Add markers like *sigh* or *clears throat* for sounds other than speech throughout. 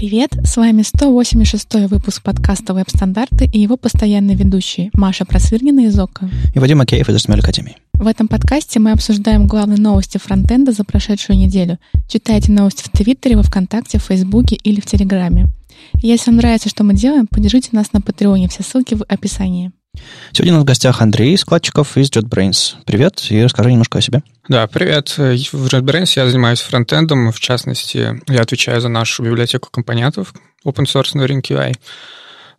Привет, с вами 186 выпуск подкаста «Веб-стандарты» и его постоянные ведущие Маша Просвирнина из ОКО. И Вадим Акеев из HTML Академии. В этом подкасте мы обсуждаем главные новости фронтенда за прошедшую неделю. Читайте новости в Твиттере, во Вконтакте, в Фейсбуке или в Телеграме. Если вам нравится, что мы делаем, поддержите нас на Патреоне, все ссылки в описании. Сегодня у нас в гостях Андрей Складчиков из JetBrains. Привет, и расскажи немножко о себе. Да, привет. В JetBrains я занимаюсь фронтендом. В частности, я отвечаю за нашу библиотеку компонентов open source на UI.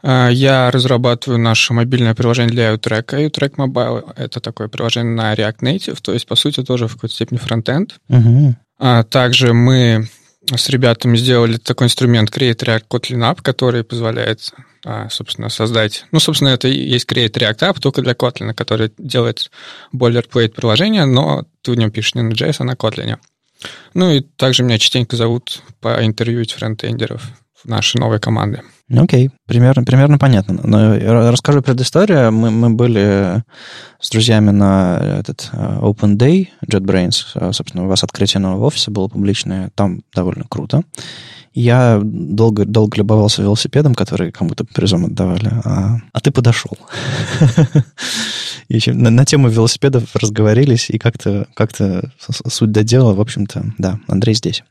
А, я разрабатываю наше мобильное приложение для U-Track. U-Track Mobile — это такое приложение на React Native, то есть, по сути, тоже в какой-то степени фронтенд. Угу. Также мы с ребятами сделали такой инструмент Create React Kotlin App, который позволяет, а, собственно, создать... Ну, собственно, это и есть Create React App только для Kotlin, который делает boilerplate приложение, но ты в нем пишешь не на JS, а на Kotlin. Ну и также меня частенько зовут поинтервьюить фронтендеров в нашей новой команде. Окей, okay. примерно, примерно понятно. Но расскажу предысторию. Мы, мы были с друзьями на этот э, Open Day JetBrains. Э, собственно, у вас открытие нового офиса было публичное. Там довольно круто. Я долго, долго любовался велосипедом, который кому-то призом отдавали. А, а ты подошел. *laughs* На, на тему велосипедов разговорились, и как-то как суть до дела, в общем-то, да, Андрей здесь.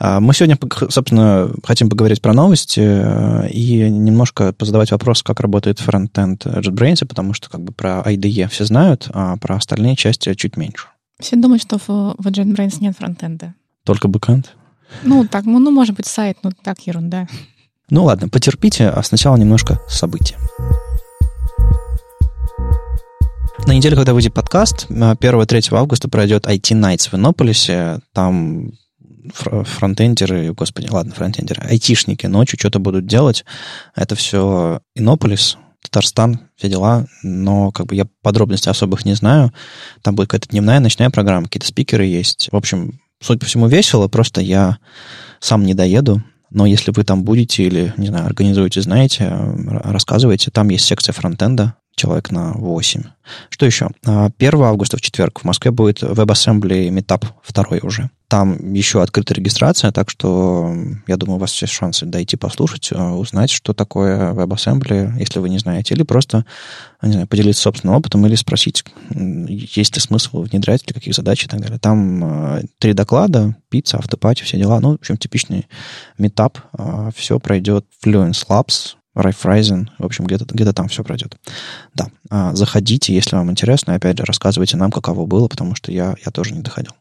А, мы сегодня, собственно, хотим поговорить про новости э, и немножко позадавать вопрос, как работает фронтенд JetBrains, потому что как бы про IDE все знают, а про остальные части чуть меньше. Все думают, что в, в JetBrains нет фронтенда. Только бэкэнд? Ну, так, ну, ну, может быть, сайт, но так ерунда. Ну ладно, потерпите, а сначала немножко событий. На неделе, когда выйдет подкаст, 1-3 августа пройдет IT Nights в Иннополисе. Там фронтендеры, господи, ладно, фронтендеры, айтишники ночью что-то будут делать. Это все Иннополис, Татарстан, все дела, но как бы я подробностей особых не знаю. Там будет какая-то дневная, ночная программа, какие-то спикеры есть. В общем, судя по всему, весело, просто я сам не доеду. Но если вы там будете или, не знаю, организуете, знаете, рассказывайте, там есть секция фронтенда, человек на 8. Что еще? 1 а, августа в четверг в Москве будет WebAssembly Meetup второй уже. Там еще открыта регистрация, так что я думаю, у вас есть шансы дойти послушать, а, узнать, что такое WebAssembly, если вы не знаете, или просто, не знаю, поделиться собственным опытом, или спросить, есть ли смысл внедрять, для каких задач и так далее. Там а, три доклада, пицца, автопати, все дела. Ну, в общем, типичный метап. Все пройдет Fluence Labs, Райфрайзен, в общем, где-то где там все пройдет. Да, заходите, если вам интересно, и опять же, рассказывайте нам, каково было, потому что я, я тоже не доходил.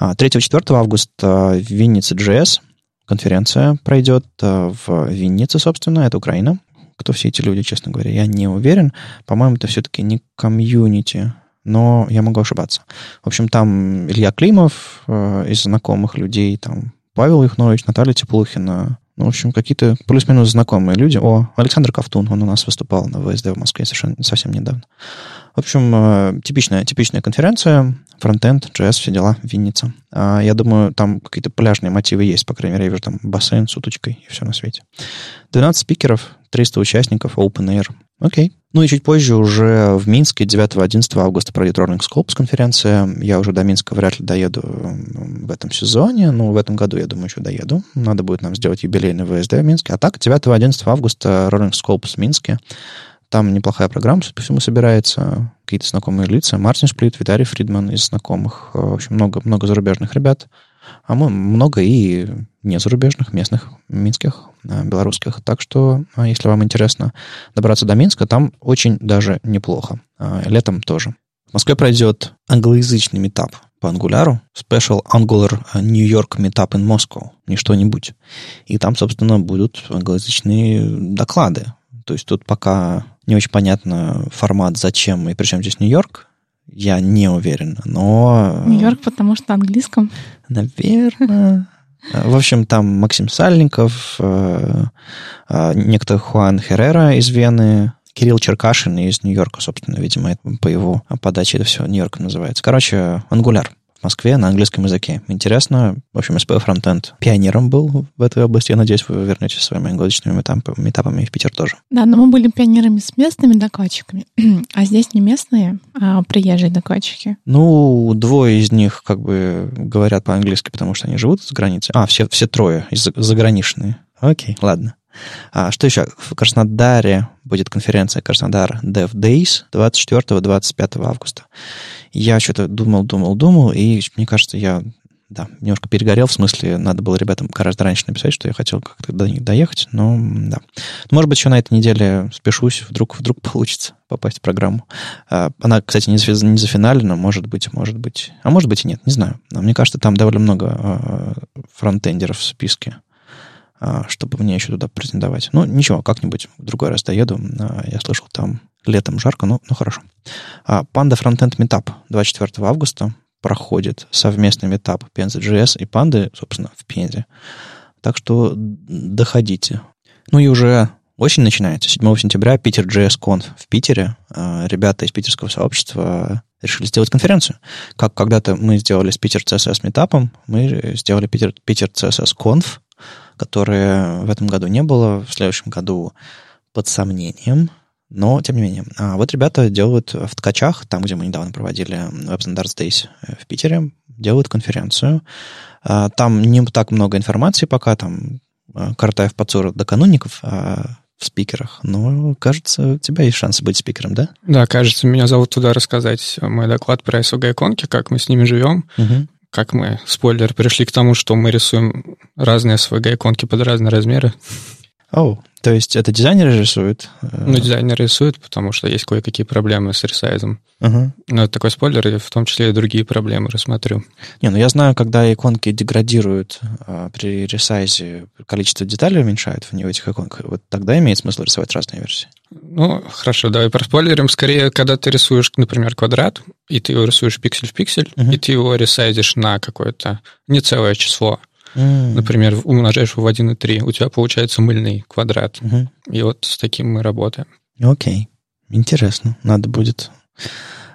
3-4 а, августа в Виннице JS конференция пройдет а, в Виннице, собственно, это Украина. Кто все эти люди, честно говоря, я не уверен. По-моему, это все-таки не комьюнити, но я могу ошибаться. В общем, там Илья Климов из знакомых людей, там Павел Ихнович, Наталья Теплухина, ну, в общем, какие-то плюс-минус знакомые люди. О, Александр Ковтун, он у нас выступал на ВСД в Москве совершенно совсем недавно. В общем, э, типичная, типичная конференция, фронтенд, JS, все дела, Винница. А, я думаю, там какие-то пляжные мотивы есть, по крайней мере, я вижу там бассейн с уточкой и все на свете. 12 спикеров, 300 участников, open air. Окей. Ну и чуть позже уже в Минске 9-11 августа пройдет Rolling Scopes конференция. Я уже до Минска вряд ли доеду в этом сезоне, но в этом году, я думаю, еще доеду. Надо будет нам сделать юбилейный ВСД в Минске. А так, 9-11 августа Rolling Scopes в Минске. Там неплохая программа, судя по всему, собирается. Какие-то знакомые лица. Мартин Шплит, Виталий Фридман из знакомых. В общем, много, много зарубежных ребят. А мы много и не зарубежных, местных, минских, э, белорусских. Так что, а, если вам интересно добраться до Минска, там очень даже неплохо. Летом тоже. В Москве пройдет англоязычный метап по ангуляру, Special Angular New York Meetup in Moscow, не что-нибудь. И там, собственно, будут англоязычные доклады. То есть тут пока не очень понятно формат, зачем и причем здесь Нью-Йорк, я не уверен, но... Нью-Йорк, потому что на английском. Наверное. В общем, там Максим Сальников, э, э, некто Хуан Херрера из Вены, Кирилл Черкашин из Нью-Йорка, собственно, видимо, по его подаче это все Нью-Йорк называется. Короче, Ангуляр. Москве на английском языке. Интересно. В общем, SPL Frontend пионером был в этой области. Я надеюсь, вы вернетесь своими англоязычными метапами, метапами в Питер тоже. Да, но мы были пионерами с местными докладчиками. *clears throat* а здесь не местные, а приезжие докладчики. Ну, двое из них как бы говорят по-английски, потому что они живут за границей. А, все, все трое заграничные. Окей, ладно. А что еще? В Краснодаре будет конференция Краснодар Dev Days 24-25 августа. Я что-то думал, думал, думал, и мне кажется, я да, немножко перегорел, в смысле, надо было ребятам гораздо раньше написать, что я хотел как-то до них доехать, но да. Может быть, еще на этой неделе спешусь, вдруг, вдруг получится попасть в программу. А, она, кстати, не, не зафиналена, может быть, может быть, а может быть и нет, не знаю. Но мне кажется, там довольно много а, фронтендеров в списке, а, чтобы мне еще туда претендовать. Ну, ничего, как-нибудь в другой раз доеду. Я слышал, там летом жарко, ну, ну хорошо. Панда Frontend Meetup 24 августа проходит совместный метап Penza.js и Панды, собственно, в Пензе. Так что доходите. Ну и уже осень начинается. 7 сентября Питер JS Conf в Питере. А, ребята из питерского сообщества решили сделать конференцию. Как когда-то мы сделали с Питер CSS метапом, мы сделали Питер, Питер CSS Conf, которое в этом году не было, в следующем году под сомнением, но, тем не менее. А вот ребята делают в ткачах, там, где мы недавно проводили Web Standards Days э, в Питере, делают конференцию. А, там не так много информации пока, там э, Картаев Пацура до а, в спикерах, но, кажется, у тебя есть шанс быть спикером, да? Да, кажется, меня зовут туда рассказать мой доклад про SOG-иконки, как мы с ними живем, угу. Как мы, спойлер, пришли к тому, что мы рисуем разные SVG-иконки под разные размеры. О, то есть это дизайнеры рисуют? Ну, дизайнеры рисуют, потому что есть кое-какие проблемы с ресайзом. Uh-huh. Но это такой спойлер, и в том числе и другие проблемы рассмотрю. Не, ну я знаю, когда иконки деградируют а, при ресайзе, количество деталей уменьшает в нее этих иконках, вот тогда имеет смысл рисовать разные версии. Ну, хорошо, давай проспойлерим. Скорее, когда ты рисуешь, например, квадрат, и ты его рисуешь пиксель в пиксель, uh-huh. и ты его ресайзишь на какое-то не целое число, Mm. Например, умножаешь в 1 и 3, у тебя получается мыльный квадрат. Mm-hmm. И вот с таким мы работаем. Окей. Okay. Интересно. Надо будет...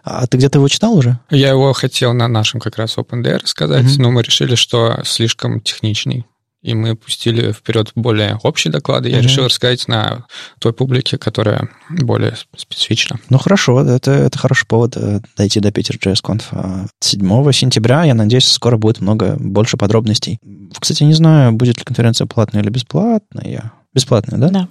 А ты где-то его читал уже? Я его хотел на нашем как раз OpenDR сказать, mm-hmm. но мы решили, что слишком техничный и мы пустили вперед более общие доклады. Я mm-hmm. решил рассказать на той публике, которая более специфична. Ну, хорошо, это, это хороший повод э, дойти до Питер JS Conf. 7 сентября, я надеюсь, скоро будет много, больше подробностей. Кстати, не знаю, будет ли конференция платная или бесплатная. Бесплатная, да? Да.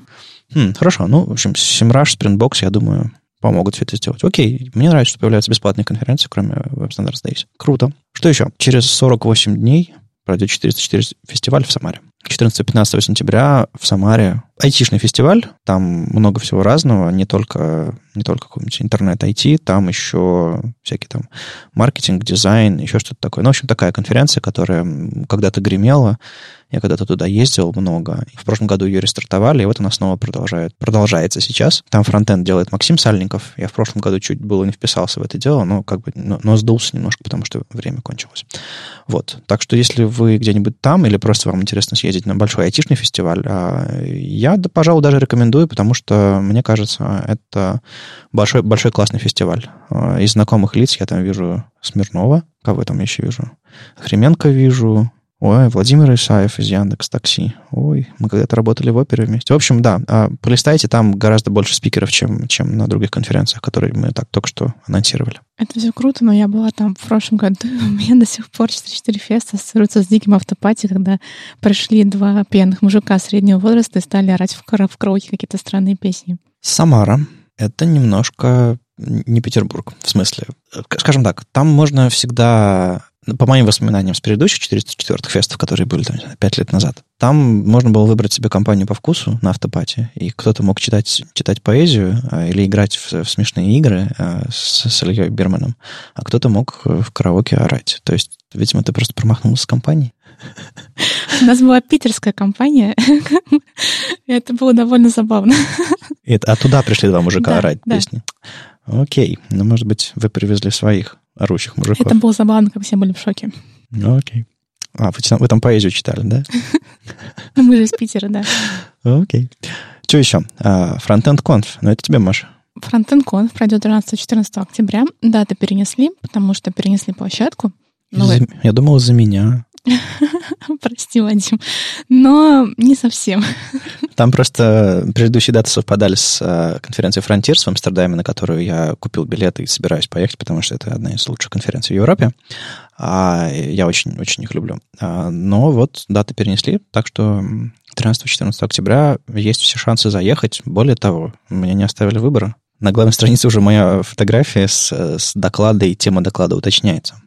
Хм, хорошо, ну, в общем, Simrush, Sprintbox, я думаю, помогут все это сделать. Окей, мне нравится, что появляются бесплатные конференции, кроме Web Standards Days. Круто. Что еще? Через 48 дней пройдет 404 фестиваль в Самаре. 14-15 сентября в Самаре айтишный фестиваль, там много всего разного, не только, не только какой-нибудь интернет-IT, там еще всякий там маркетинг, дизайн, еще что-то такое. Ну, в общем, такая конференция, которая когда-то гремела, я когда-то туда ездил много. В прошлом году ее рестартовали, и вот она снова продолжает, продолжается сейчас. Там фронтенд делает Максим Сальников. Я в прошлом году чуть было не вписался в это дело, но как бы но, но сдулся немножко, потому что время кончилось. Вот. Так что если вы где-нибудь там или просто вам интересно съездить на большой айтишный фестиваль, а, я, да, пожалуй, даже рекомендую, потому что, мне кажется, это большой, большой классный фестиваль. А, из знакомых лиц я там вижу Смирнова, кого я там еще вижу? Хременко вижу, Ой, Владимир Исаев из Яндекс Такси. Ой, мы когда-то работали в опере вместе. В общем, да, а, полистайте, там гораздо больше спикеров, чем, чем на других конференциях, которые мы так только что анонсировали. Это все круто, но я была там в прошлом году. *laughs* У меня до сих пор 4-4 феста ассоциируются с диким автопати, когда пришли два пьяных мужика среднего возраста и стали орать в, в караоке какие-то странные песни. Самара — это немножко не Петербург, в смысле. Скажем так, там можно всегда по моим воспоминаниям с предыдущих 404 фестов, которые были там 5 лет назад, там можно было выбрать себе компанию по вкусу на автопате, и кто-то мог читать, читать поэзию а, или играть в, в смешные игры а, с, с Ильей Берманом, а кто-то мог в караоке орать. То есть, видимо, ты просто промахнулся с компанией. У нас была питерская компания, и *laughs* это было довольно забавно. а туда пришли два мужика да, орать да. песни? Окей, ну, может быть, вы привезли своих орущих мужиков. Это было забавно, как все были в шоке. Окей. А, вы, вы там поэзию читали, да? *laughs* Ну, мы же из Питера, да. Окей. Что еще? Фронтенд конф. Ну, это тебе, Маша. Фронтенд конф пройдет 13-14 октября. Даты перенесли, потому что перенесли площадку. Я думал, за меня. *laughs* Прости, Вадим. Но не совсем. Там просто предыдущие даты совпадали с э, конференцией Frontiers в Амстердаме, на которую я купил билеты и собираюсь поехать, потому что это одна из лучших конференций в Европе. А я очень-очень их люблю. А, но вот даты перенесли, так что 13-14 октября есть все шансы заехать. Более того, меня не оставили выбора. На главной странице уже моя фотография с, с доклада и тема доклада уточняется.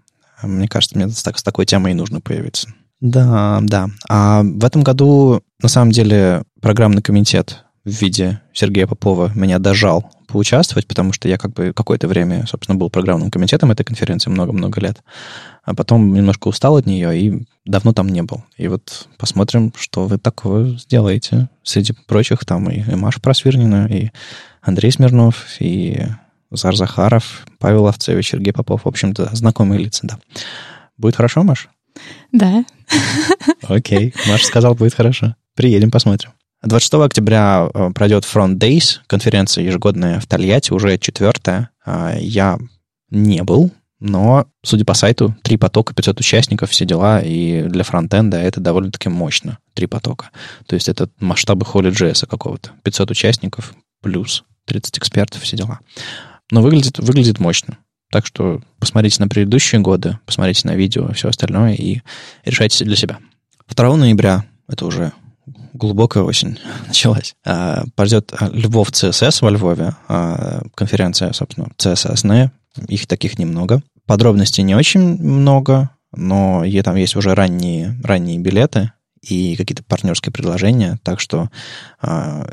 Мне кажется, мне с, с такой темой и нужно появиться. Да, да. А в этом году, на самом деле, программный комитет в виде Сергея Попова меня дожал поучаствовать, потому что я как бы какое-то время, собственно, был программным комитетом этой конференции много-много лет, а потом немножко устал от нее и давно там не был. И вот посмотрим, что вы такое сделаете. Среди прочих там и Маша Просвирнина, и Андрей Смирнов, и Зар Захаров, Павел Овцевич, Сергей Попов. В общем-то, знакомые лица, да. Будет хорошо, Маш? Да. Окей. Маша сказал, будет хорошо. Приедем, посмотрим. 26 октября э, пройдет Front Days, конференция ежегодная в Тольятти, уже четвертая. А, я не был, но, судя по сайту, три потока, 500 участников, все дела, и для фронтенда это довольно-таки мощно, три потока. То есть это масштабы HolyJS какого-то. 500 участников плюс 30 экспертов, все дела. Но выглядит, выглядит мощно. Так что посмотрите на предыдущие годы, посмотрите на видео, все остальное и решайте для себя. 2 ноября, это уже глубокая осень *laughs* началась. А, Пройдет а, Львов ЦСС во Львове, а, конференция, собственно, CSS, их таких немного. Подробностей не очень много, но там есть уже ранние, ранние билеты и какие-то партнерские предложения, так что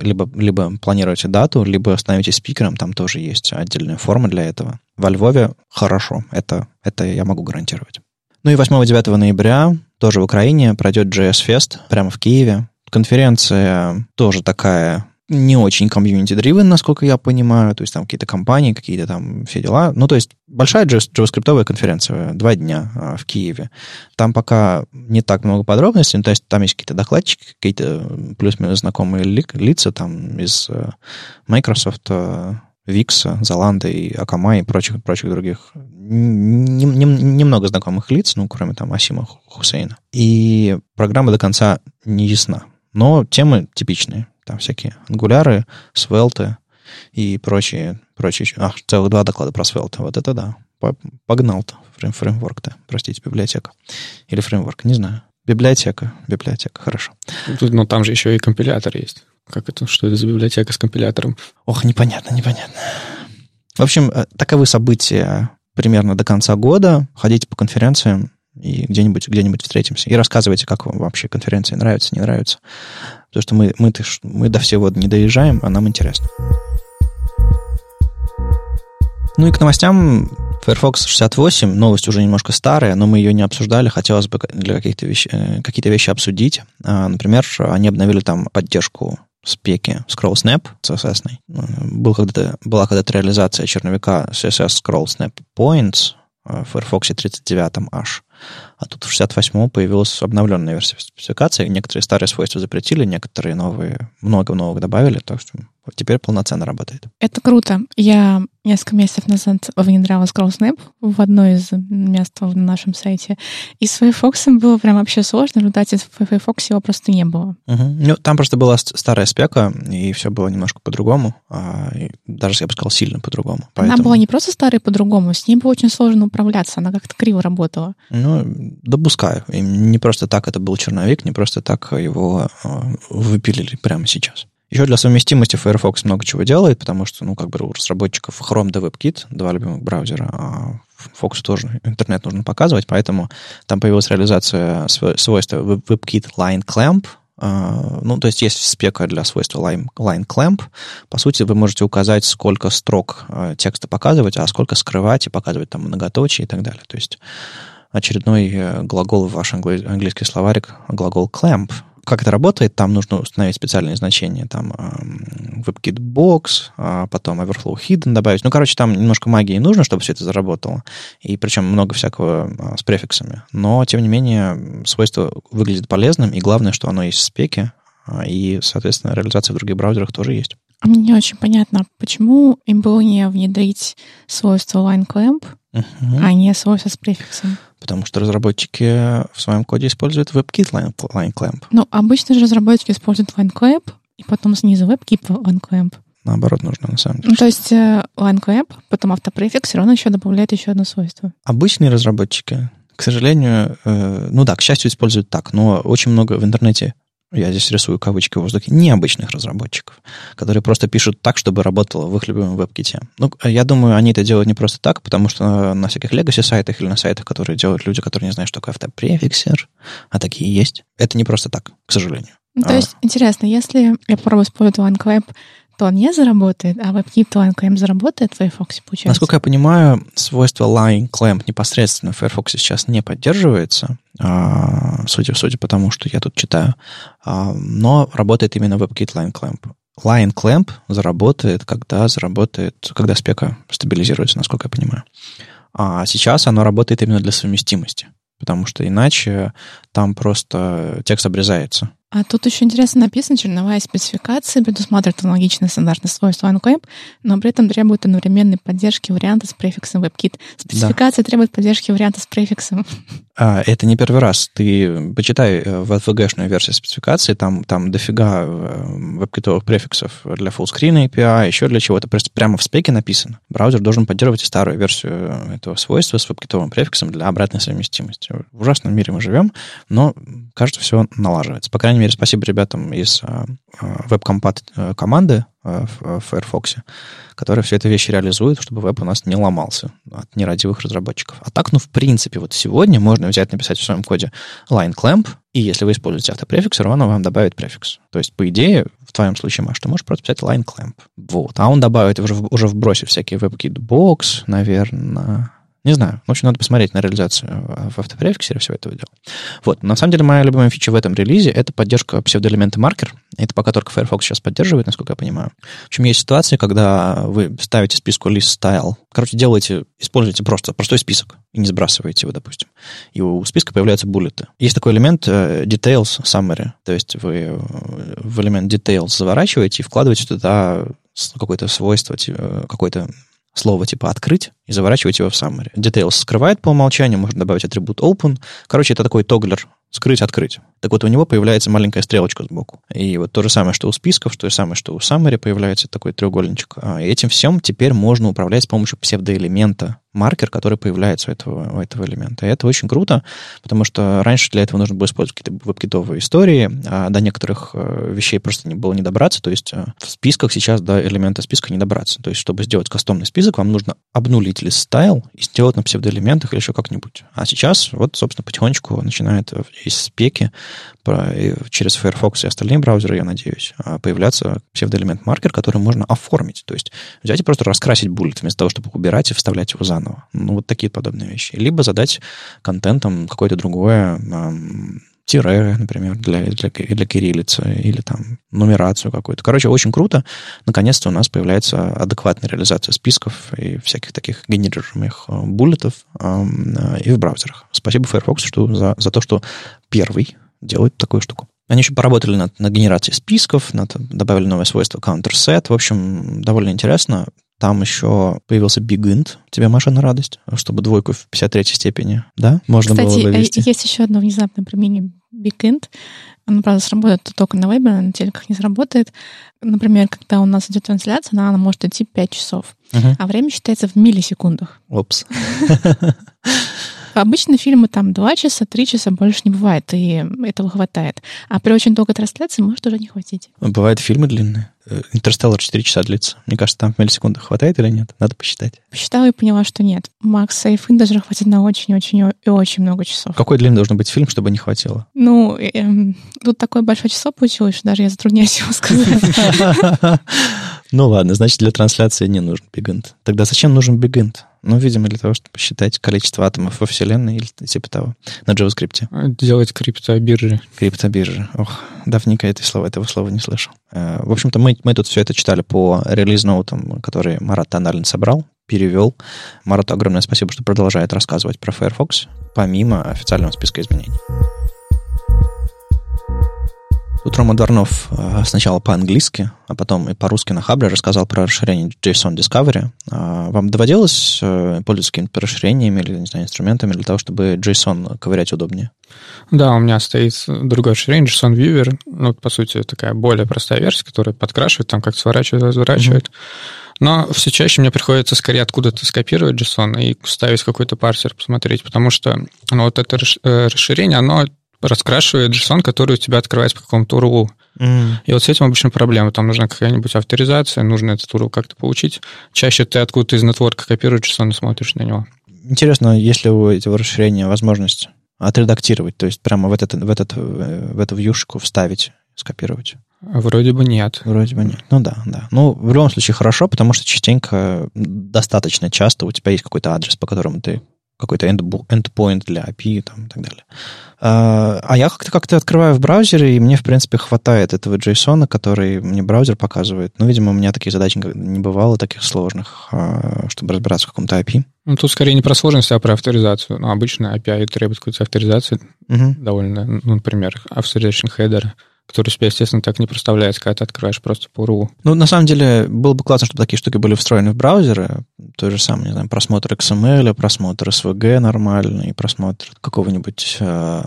либо, либо планируйте дату, либо становитесь спикером, там тоже есть отдельная форма для этого. Во Львове хорошо, это, это я могу гарантировать. Ну и 8-9 ноября тоже в Украине пройдет JS Fest прямо в Киеве. Конференция тоже такая не очень комьюнити-дривен, насколько я понимаю, то есть там какие-то компании, какие-то там все дела. Ну, то есть большая JavaScript конференция, два дня а, в Киеве. Там пока не так много подробностей, ну, то есть там есть какие-то докладчики, какие-то плюс-минус знакомые ли, лица там из э, Microsoft, э, Викса, Золанда и Акама и прочих, прочих других. Немного знакомых лиц, ну, кроме там Асима Хусейна. И программа до конца не ясна. Но темы типичные. Там всякие ангуляры, свелты и прочие, прочие. Ах, целых два доклада про свелты. Вот это да. Погнал-то фрейм, фреймворк-то. Простите, библиотека. Или фреймворк, не знаю. Библиотека, библиотека, хорошо. Тут, но там же еще и компилятор есть. Как это? Что это за библиотека с компилятором? Ох, непонятно, непонятно. В общем, э, таковы события примерно до конца года. Ходите по конференциям и где-нибудь где встретимся. И рассказывайте, как вам вообще конференции нравятся, не нравятся. Потому что мы, мы, мы до всего не доезжаем, а нам интересно. Ну и к новостям Firefox 68, новость уже немножко старая, но мы ее не обсуждали, хотелось бы для каких-то вещ... Э, какие-то вещи обсудить. А, например, они обновили там поддержку спеки Scroll Snap CSS. Был когда-то, была когда-то реализация черновика CSS Scroll Snap Points в Firefox 39 аж. А тут в 68-му появилась обновленная версия спецификации. Некоторые старые свойства запретили, некоторые новые, много новых добавили. Так что теперь полноценно работает. Это круто. Я несколько месяцев назад внедряла ScrollSnap в одно из мест на нашем сайте. И с Firefox было прям вообще сложно. В результате в Firefox его просто не было. Угу. Ну, там просто была старая спека, и все было немножко по-другому. А, даже, я бы сказал, сильно по-другому. Поэтому... Она была не просто старой по-другому, с ней было очень сложно управляться. Она как-то криво работала. Ну, допускаю. И не просто так это был черновик, не просто так его а, выпилили прямо сейчас. Еще для совместимости Firefox много чего делает, потому что, ну, как бы у разработчиков Chrome да WebKit, два любимых браузера, а Fox тоже интернет нужно показывать, поэтому там появилась реализация свойства WebKit Line Clamp, а, ну, то есть есть спека для свойства line, line clamp. По сути, вы можете указать, сколько строк а, текста показывать, а сколько скрывать и показывать там многоточие и так далее. То есть очередной э, глагол в ваш английский словарик, глагол clamp, как это работает, там нужно установить специальные значения, там WebKit Box, а потом Overflow Hidden добавить. Ну, короче, там немножко магии нужно, чтобы все это заработало. И причем много всякого а, с префиксами. Но, тем не менее, свойство выглядит полезным, и главное, что оно есть в спеке, а, и, соответственно, реализация в других браузерах тоже есть. А мне не очень понятно, почему им было не внедрить свойство line clamp, uh-huh. а не свойство с префиксом. Потому что разработчики в своем коде используют WebKit line, line clamp. Ну, обычно же разработчики используют line clamp, и потом снизу WebKit line clamp. Наоборот нужно, на самом деле. Ну, то есть э, line clamp, потом автопрефикс, все равно еще добавляет еще одно свойство. Обычные разработчики, к сожалению, э, ну да, к счастью, используют так, но очень много в интернете я здесь рисую кавычки в воздухе, необычных разработчиков, которые просто пишут так, чтобы работало в их любимом веб-ките. Ну, я думаю, они это делают не просто так, потому что на всяких legacy сайтах или на сайтах, которые делают люди, которые не знают, что такое автопрефиксер, а такие есть, это не просто так, к сожалению. Ну, то а. есть, интересно, если я попробую использовать OneClap то он не заработает, а WebKit OneClamp заработает в Firefox, получается? Насколько я понимаю, свойство Line Clamp непосредственно в Firefox сейчас не поддерживается, а, судя, судя по тому, что я тут читаю, а, но работает именно WebKit Line Clamp. Line Clamp заработает, когда заработает, когда спека стабилизируется, насколько я понимаю. А сейчас оно работает именно для совместимости, потому что иначе там просто текст обрезается. А тут еще интересно написано, черновая спецификация предусматривает аналогичные стандартные свойства OneClap, но при этом требует одновременной поддержки варианта с префиксом WebKit. Спецификация да. требует поддержки варианта с префиксом. А, это не первый раз. Ты почитай э, в VG-шную версию спецификации, там, там дофига WebKit префиксов для fullscreen API, еще для чего-то. Просто прямо в спеке написано. Браузер должен поддерживать старую версию этого свойства с WebKit префиксом для обратной совместимости. В ужасном мире мы живем, но, кажется, все налаживается. По крайней крайней мере, спасибо ребятам из а, а, веб-компат э, команды а, в Firefox, которые все эти вещи реализуют, чтобы веб у нас не ломался от нерадивых разработчиков. А так, ну, в принципе, вот сегодня можно взять, написать в своем коде line clamp, и если вы используете автопрефикс, он вам добавит префикс. То есть, по идее, в твоем случае, Маш, ты можешь просто писать line clamp. Вот. А он добавит, уже, уже вбросив всякие Box, наверное, не знаю. В общем, надо посмотреть на реализацию в автопрефиксере всего этого дела. Вот. На самом деле, моя любимая фича в этом релизе — это поддержка псевдоэлемента маркер. Это пока только Firefox сейчас поддерживает, насколько я понимаю. В общем, есть ситуации, когда вы ставите списку list style. Короче, делаете, используете просто простой список и не сбрасываете его, допустим. И у списка появляются буллеты. Есть такой элемент uh, details summary. То есть вы э, в элемент details заворачиваете и вкладываете туда какое-то свойство, типа, какой-то слово типа «открыть» и заворачивать его в summary. Details скрывает по умолчанию, можно добавить атрибут open. Короче, это такой тоглер скрыть, открыть. Так вот, у него появляется маленькая стрелочка сбоку. И вот то же самое, что у списков, то же самое, что у summary появляется такой треугольничек. А, и этим всем теперь можно управлять с помощью псевдоэлемента маркер, который появляется у этого, у этого элемента. И это очень круто, потому что раньше для этого нужно было использовать какие-то веб истории, а до некоторых э, вещей просто не было не добраться. То есть э, в списках сейчас до элемента списка не добраться. То есть чтобы сделать кастомный список, вам нужно обнулить лист style и сделать на псевдоэлементах или еще как-нибудь. А сейчас вот, собственно, потихонечку начинает из спеки через Firefox и остальные браузеры, я надеюсь, а, появляться псевдоэлемент маркер, который можно оформить. То есть взять и просто раскрасить буллет вместо того, чтобы убирать и вставлять его заново. Ну, вот такие подобные вещи. Либо задать контентом какое-то другое тире, например, для, для, для кириллицы, или там нумерацию какую-то. Короче, очень круто. Наконец-то у нас появляется адекватная реализация списков и всяких таких генерируемых э, буллетов э, и в браузерах. Спасибо Firefox что, за, за то, что первый делает такую штуку. Они еще поработали над, над генерацией списков, над, добавили новое свойство counter set. В общем, довольно интересно. Там еще появился BigInt. Тебе, Маша, на радость, чтобы двойку в 53 степени, да, можно Кстати, было вывести. есть еще одно внезапное применение BigInt. Оно, правда, сработает только на вебе, на телеках не сработает. Например, когда у нас идет трансляция, она, она может идти 5 часов, uh-huh. а время считается в миллисекундах. Опс. *laughs* Обычно фильмы там 2 часа, 3 часа больше не бывает, и этого хватает. А при очень долгой трансляции может уже не хватить. Бывают фильмы длинные. Э, Интерстеллар 4 часа длится. Мне кажется, там в миллисекундах хватает или нет? Надо посчитать. Посчитала и поняла, что нет. Макс Сейфин даже хватит на очень-очень и очень много часов. Какой длинный должен быть фильм, чтобы не хватило? Ну, эм, тут такое большое число получилось, что даже я затрудняюсь его сказать. *laughs* Ну ладно, значит, для трансляции не нужен бигинт. Тогда зачем нужен бигинт? Ну, видимо, для того, чтобы посчитать количество атомов во Вселенной или типа того, на JavaScript. Делать криптобиржи. Криптобиржи. Ох, давненько это слово, этого слова не слышал. Э, в общем-то, мы, мы тут все это читали по релиз-ноутам, который Марат Тоналин собрал, перевел. Марату огромное спасибо, что продолжает рассказывать про Firefox, помимо официального списка изменений. Тут Рома Дворнов э, сначала по-английски, а потом и по-русски на Хабре рассказал про расширение JSON Discovery. А вам доводилось э, пользоваться какими-то расширениями или, не знаю, инструментами для того, чтобы JSON ковырять удобнее? Да, у меня стоит другое расширение, JSON Viewer. Ну, по сути, такая более простая версия, которая подкрашивает, там как сворачивает, разворачивает. Mm-hmm. Но все чаще мне приходится скорее откуда-то скопировать JSON и ставить какой-то парсер, посмотреть, потому что ну, вот это э, расширение, оно раскрашивает JSON, который у тебя открывается по какому-то URL. Mm. И вот с этим обычно проблема. Там нужна какая-нибудь авторизация, нужно этот URL как-то получить. Чаще ты откуда-то из нетворка копируешь JSON и смотришь на него. Интересно, есть ли у этого расширения возможность отредактировать, то есть прямо в, этот, в, этот, в эту вьюшку вставить, скопировать? Вроде бы нет. Вроде бы нет. Ну да, да. Ну, в любом случае хорошо, потому что частенько, достаточно часто у тебя есть какой-то адрес, по которому ты какой-то endpoint для API там, и так далее. А, а я как-то как-то открываю в браузере, и мне, в принципе, хватает этого JSON, который мне браузер показывает. Ну, видимо, у меня таких задач не бывало, таких сложных, а, чтобы разбираться в каком-то API. Ну, тут скорее не про сложность, а про авторизацию. Ну, обычно API требует какой-то авторизации, угу. довольно, ну, например, authorization header который себя, естественно, так не проставляется, когда ты открываешь просто по RU. Ну, на самом деле, было бы классно, чтобы такие штуки были встроены в браузеры. То же самое, не знаю, просмотр XML, просмотр SVG нормальный, просмотр какого-нибудь э,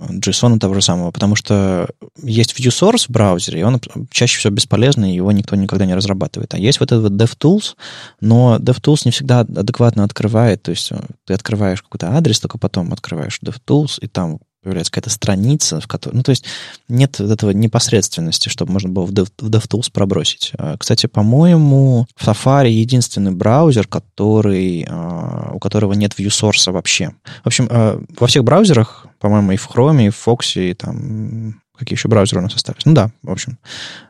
JSON того же самого, потому что есть ViewSource в браузере, и он чаще всего бесполезный, его никто никогда не разрабатывает. А есть вот этот вот DevTools, но DevTools не всегда адекватно открывает, то есть э, ты открываешь какой-то адрес, только потом открываешь DevTools, и там появляется какая-то страница, в которой... Ну, то есть нет вот этого непосредственности, чтобы можно было в, Dev, в DevTools пробросить. А, кстати, по-моему, в Safari единственный браузер, который, а, у которого нет ViewSource вообще. В общем, а, во всех браузерах, по-моему, и в Chrome, и в Fox, и там Какие еще браузеры у нас остались? Ну да, в общем,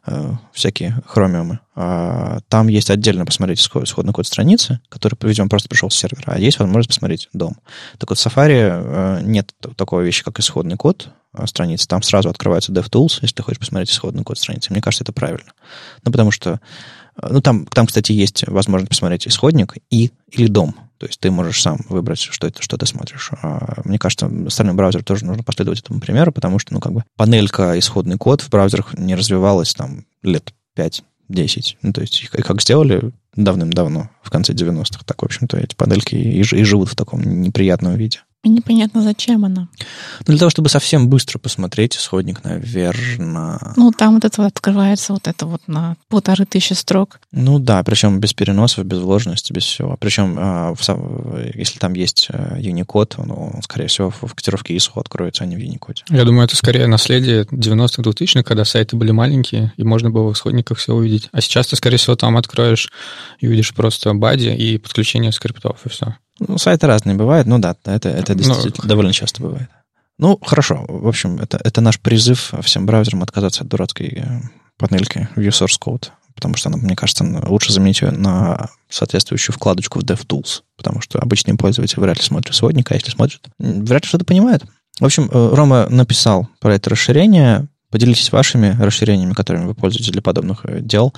э, всякие хромиумы. Э, там есть отдельно посмотреть исходный код страницы, который, видимо, просто пришел с сервера, а есть возможность посмотреть дом. Так вот, в Safari э, нет такой вещи, как исходный код э, страницы. Там сразу открывается DevTools, если ты хочешь посмотреть исходный код страницы. Мне кажется, это правильно. Ну, потому что... Э, ну, там, там, кстати, есть возможность посмотреть исходник и или дом. То есть ты можешь сам выбрать, что это, что ты смотришь. А, мне кажется, остальным браузерам тоже нужно последовать этому примеру, потому что, ну, как бы, панелька исходный код в браузерах не развивалась там лет 5-10. Ну, то есть их, как сделали давным-давно, в конце 90-х, так, в общем-то, эти панельки и, и живут в таком неприятном виде. И непонятно, зачем она. Ну, для того, чтобы совсем быстро посмотреть исходник, наверное. Ну, там вот это вот открывается вот это вот на полторы тысячи строк. Ну да, причем без переносов, без вложенности, без всего. Причем, а, если там есть э, Unicode, он, он, скорее всего, в котировке ISO откроется, а не в Unicode. Я думаю, это скорее наследие 90-х, 2000-х, когда сайты были маленькие, и можно было в исходниках все увидеть. А сейчас ты, скорее всего, там откроешь и увидишь просто бади и подключение скриптов, и все. Ну, сайты разные бывают, ну да, это, это ну, действительно ну, довольно часто бывает. Ну, хорошо. В общем, это, это наш призыв всем браузерам отказаться от дурацкой э, панельки View Source Code, потому что, мне кажется, лучше заменить ее на соответствующую вкладочку в DevTools, потому что обычные пользователи вряд ли смотрят сводник, а если смотрят, вряд ли что-то понимают. В общем, э, Рома написал про это расширение. Поделитесь вашими расширениями, которыми вы пользуетесь для подобных э, дел.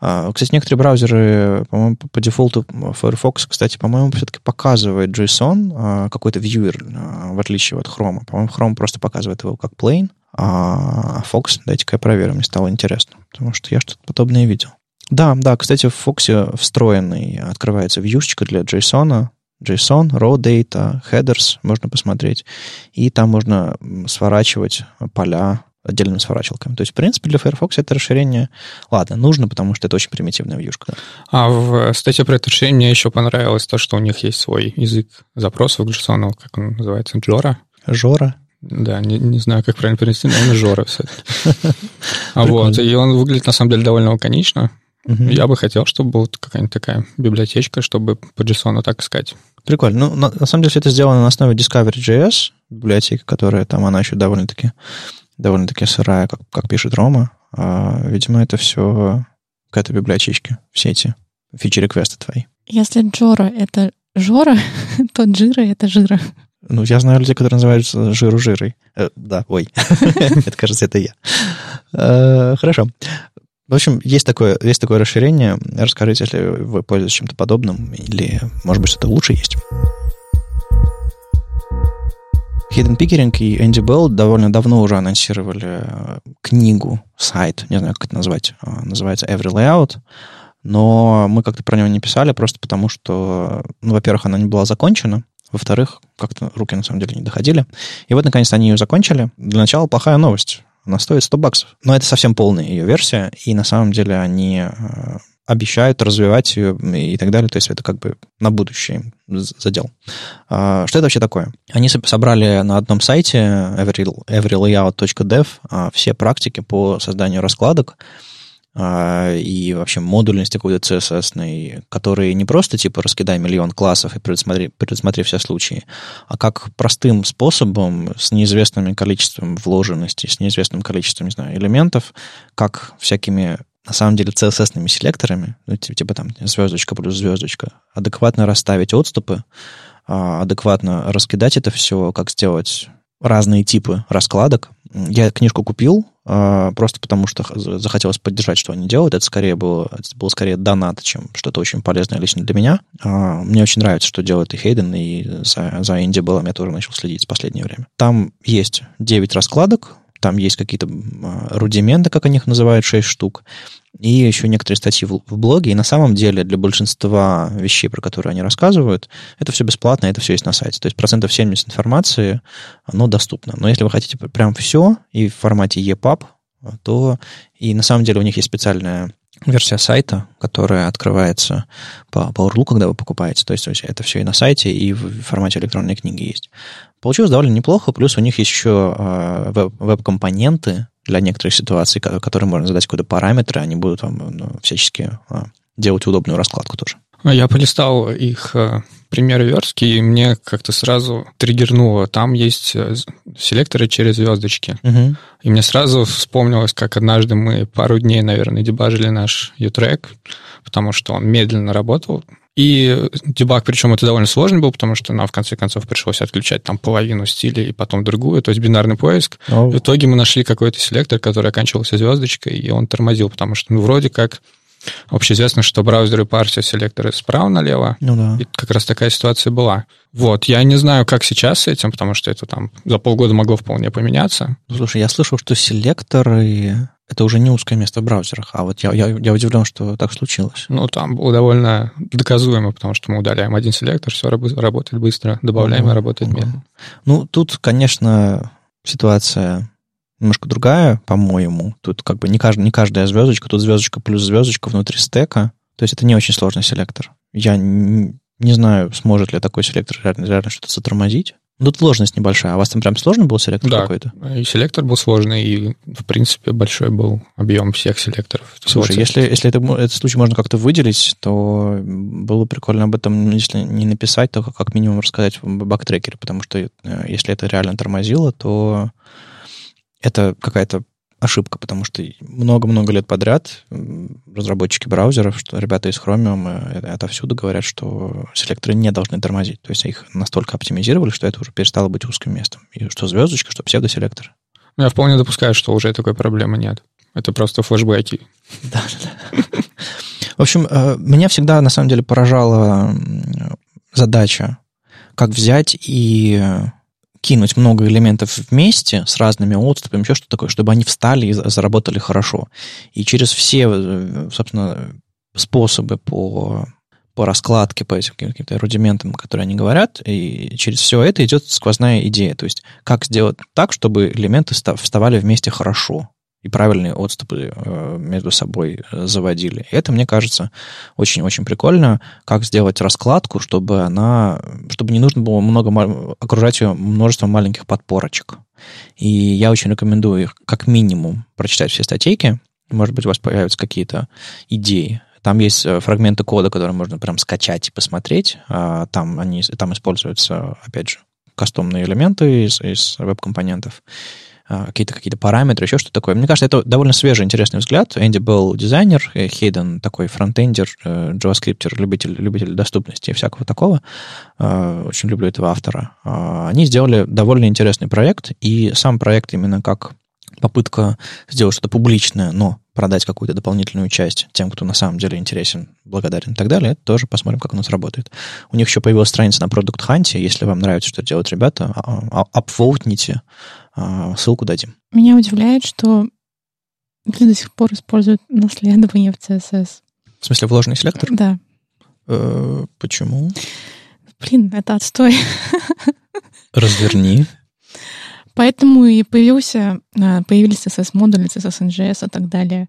А, кстати, некоторые браузеры, по-моему, по дефолту Firefox, кстати, по-моему, все-таки показывает JSON, а, какой-то viewer, а, в отличие от Chrome. По-моему, Chrome просто показывает его как plain, а Fox, дайте-ка я проверю, мне стало интересно, потому что я что-то подобное видел. Да, да, кстати, в Fox встроенный открывается вьюшечка для JSON, JSON, raw data, headers можно посмотреть, и там можно сворачивать поля отдельными сворачивалками. То есть, в принципе, для Firefox это расширение, ладно, нужно, потому что это очень примитивная вьюшка. А в статье про это решение мне еще понравилось то, что у них есть свой язык запросов JSON, как он называется, Жора. Жора. Да, не, не знаю, как правильно перевести, но он Жора все-таки. *laughs* А вот, и он выглядит, на самом деле, довольно лаконично. Я бы хотел, чтобы была какая-нибудь такая библиотечка, чтобы по JSON так искать. Прикольно. Ну, на, на самом деле, все это сделано на основе Discovery.js, библиотека, которая там, она еще довольно-таки довольно-таки сырая, как, как пишет Рома. А, видимо, это все какая-то библиотечка, все эти фичи-реквесты твои. Если Джора — это Жора, *laughs* то Джира — это Жира. Ну, я знаю людей, которые называются жиру жирой. Э, да, ой. *laughs* это, кажется, это я. Э, хорошо. В общем, есть такое, есть такое расширение. Расскажите, если вы пользуетесь чем-то подобным, или, может быть, что-то лучше есть. Hidden Pickering и Энди Белл довольно давно уже анонсировали э, книгу, сайт, не знаю, как это назвать, э, называется Every Layout, но мы как-то про него не писали, просто потому что, ну, во-первых, она не была закончена, во-вторых, как-то руки на самом деле не доходили. И вот, наконец, они ее закончили. Для начала плохая новость. Она стоит 100 баксов. Но это совсем полная ее версия, и на самом деле они э, обещают развивать ее и так далее. То есть это как бы на будущее задел. А, что это вообще такое? Они собрали на одном сайте everylayout.dev а, все практики по созданию раскладок, а, и вообще модульность какой-то CSS, которые не просто типа раскидай миллион классов и предусмотри, предусмотри все случаи, а как простым способом с неизвестным количеством вложенности, с неизвестным количеством, не знаю, элементов, как всякими на самом деле CSS-ными селекторами, ну, типа там звездочка плюс звездочка, адекватно расставить отступы, а, адекватно раскидать это все, как сделать разные типы раскладок. Я книжку купил, а, просто потому что захотелось поддержать, что они делают. Это скорее было, это было скорее донат, чем что-то очень полезное лично для меня. А, мне очень нравится, что делает и Хейден, и за, за Инди было, я тоже начал следить в последнее время. Там есть 9 раскладок, там есть какие-то а, рудименты, как они их называют, 6 штук, и еще некоторые статьи в, в блоге. И на самом деле для большинства вещей, про которые они рассказывают, это все бесплатно, это все есть на сайте. То есть процентов 70 информации, оно доступно. Но если вы хотите прям все и в формате EPUB, то и на самом деле у них есть специальная версия сайта, которая открывается по, по URL, когда вы покупаете. То есть это все и на сайте, и в формате электронной книги есть. Получилось довольно неплохо, плюс у них есть еще э, веб-компоненты для некоторых ситуаций, которые можно задать какие-то параметры, они будут вам ну, всячески э, делать удобную раскладку тоже. А я полистал их э, примеры верстки, и мне как-то сразу триггернуло. Там есть селекторы через звездочки. Угу. И мне сразу вспомнилось, как однажды мы пару дней, наверное, дебажили наш U-трек, потому что он медленно работал. И дебаг, причем это довольно сложный был, потому что нам в конце концов пришлось отключать там половину стилей и потом другую, то есть бинарный поиск. Oh. В итоге мы нашли какой-то селектор, который оканчивался звездочкой, и он тормозил, потому что, ну, вроде как Общеизвестно, что браузеры парсят селекторы справа налево. Ну да. И как раз такая ситуация была. Вот, я не знаю, как сейчас с этим, потому что это там за полгода могло вполне поменяться. Слушай, я слышал, что селекторы это уже не узкое место в браузерах, а вот я, я, я удивлен, что так случилось. Ну, там было довольно доказуемо, потому что мы удаляем один селектор, все работает быстро, добавляем угу, и работает угу. медленно. Ну, тут, конечно, ситуация немножко другая, по-моему. Тут как бы не, кажд, не каждая звездочка, тут звездочка плюс звездочка внутри стека. То есть это не очень сложный селектор. Я не, не знаю, сможет ли такой селектор реально, реально что-то затормозить. Ну, тут сложность небольшая. А у вас там прям сложный был селектор да, какой-то? и селектор был сложный, и, в принципе, большой был объем всех селекторов. Слушай, если, если это, этот случай можно как-то выделить, то было прикольно об этом, если не написать, то как минимум рассказать в бактрекере, потому что э, если это реально тормозило, то это какая-то ошибка, потому что много-много лет подряд разработчики браузеров, что ребята из Chromium это, отовсюду говорят, что селекторы не должны тормозить. То есть их настолько оптимизировали, что это уже перестало быть узким местом. И что звездочка, что псевдоселектор. Ну, я вполне допускаю, что уже такой проблемы нет. Это просто флешбеки. *laughs* Да, да, да. В общем, э, меня всегда, на самом деле, поражала задача, как взять и кинуть много элементов вместе с разными отступами, еще что-то такое, чтобы они встали и заработали хорошо. И через все, э, собственно, способы по, по раскладке, по этим каким-то рудиментам, которые они говорят, и через все это идет сквозная идея. То есть как сделать так, чтобы элементы вставали вместе хорошо и правильные отступы э, между собой э, заводили. Это, мне кажется, очень-очень прикольно, как сделать раскладку, чтобы она, чтобы не нужно было много окружать ее множеством маленьких подпорочек. И я очень рекомендую их как минимум прочитать все статейки. Может быть, у вас появятся какие-то идеи. Там есть э, фрагменты кода, которые можно прям скачать и посмотреть. А там, они, там используются, опять же, кастомные элементы из, из веб-компонентов. А, какие-то какие параметры, еще что-то такое. Мне кажется, это довольно свежий, интересный взгляд. Энди был дизайнер, э, Хейден такой фронтендер, э, JavaScript, любитель, любитель доступности и всякого такого. А, очень люблю этого автора. А, они сделали довольно интересный проект, и сам проект именно как попытка сделать что-то публичное, но продать какую-то дополнительную часть тем, кто на самом деле интересен, благодарен и так далее, тоже посмотрим, как у нас работает. У них еще появилась страница на Product Hunt, если вам нравится, что делают ребята, апвоутните, ссылку дадим. Меня удивляет, что люди до сих пор используют наследование в CSS. В смысле, вложенный селектор? Да. Э, почему? Блин, это отстой. Разверни. Поэтому и появился, а, появились CSS-модули, CSS NGS и так далее.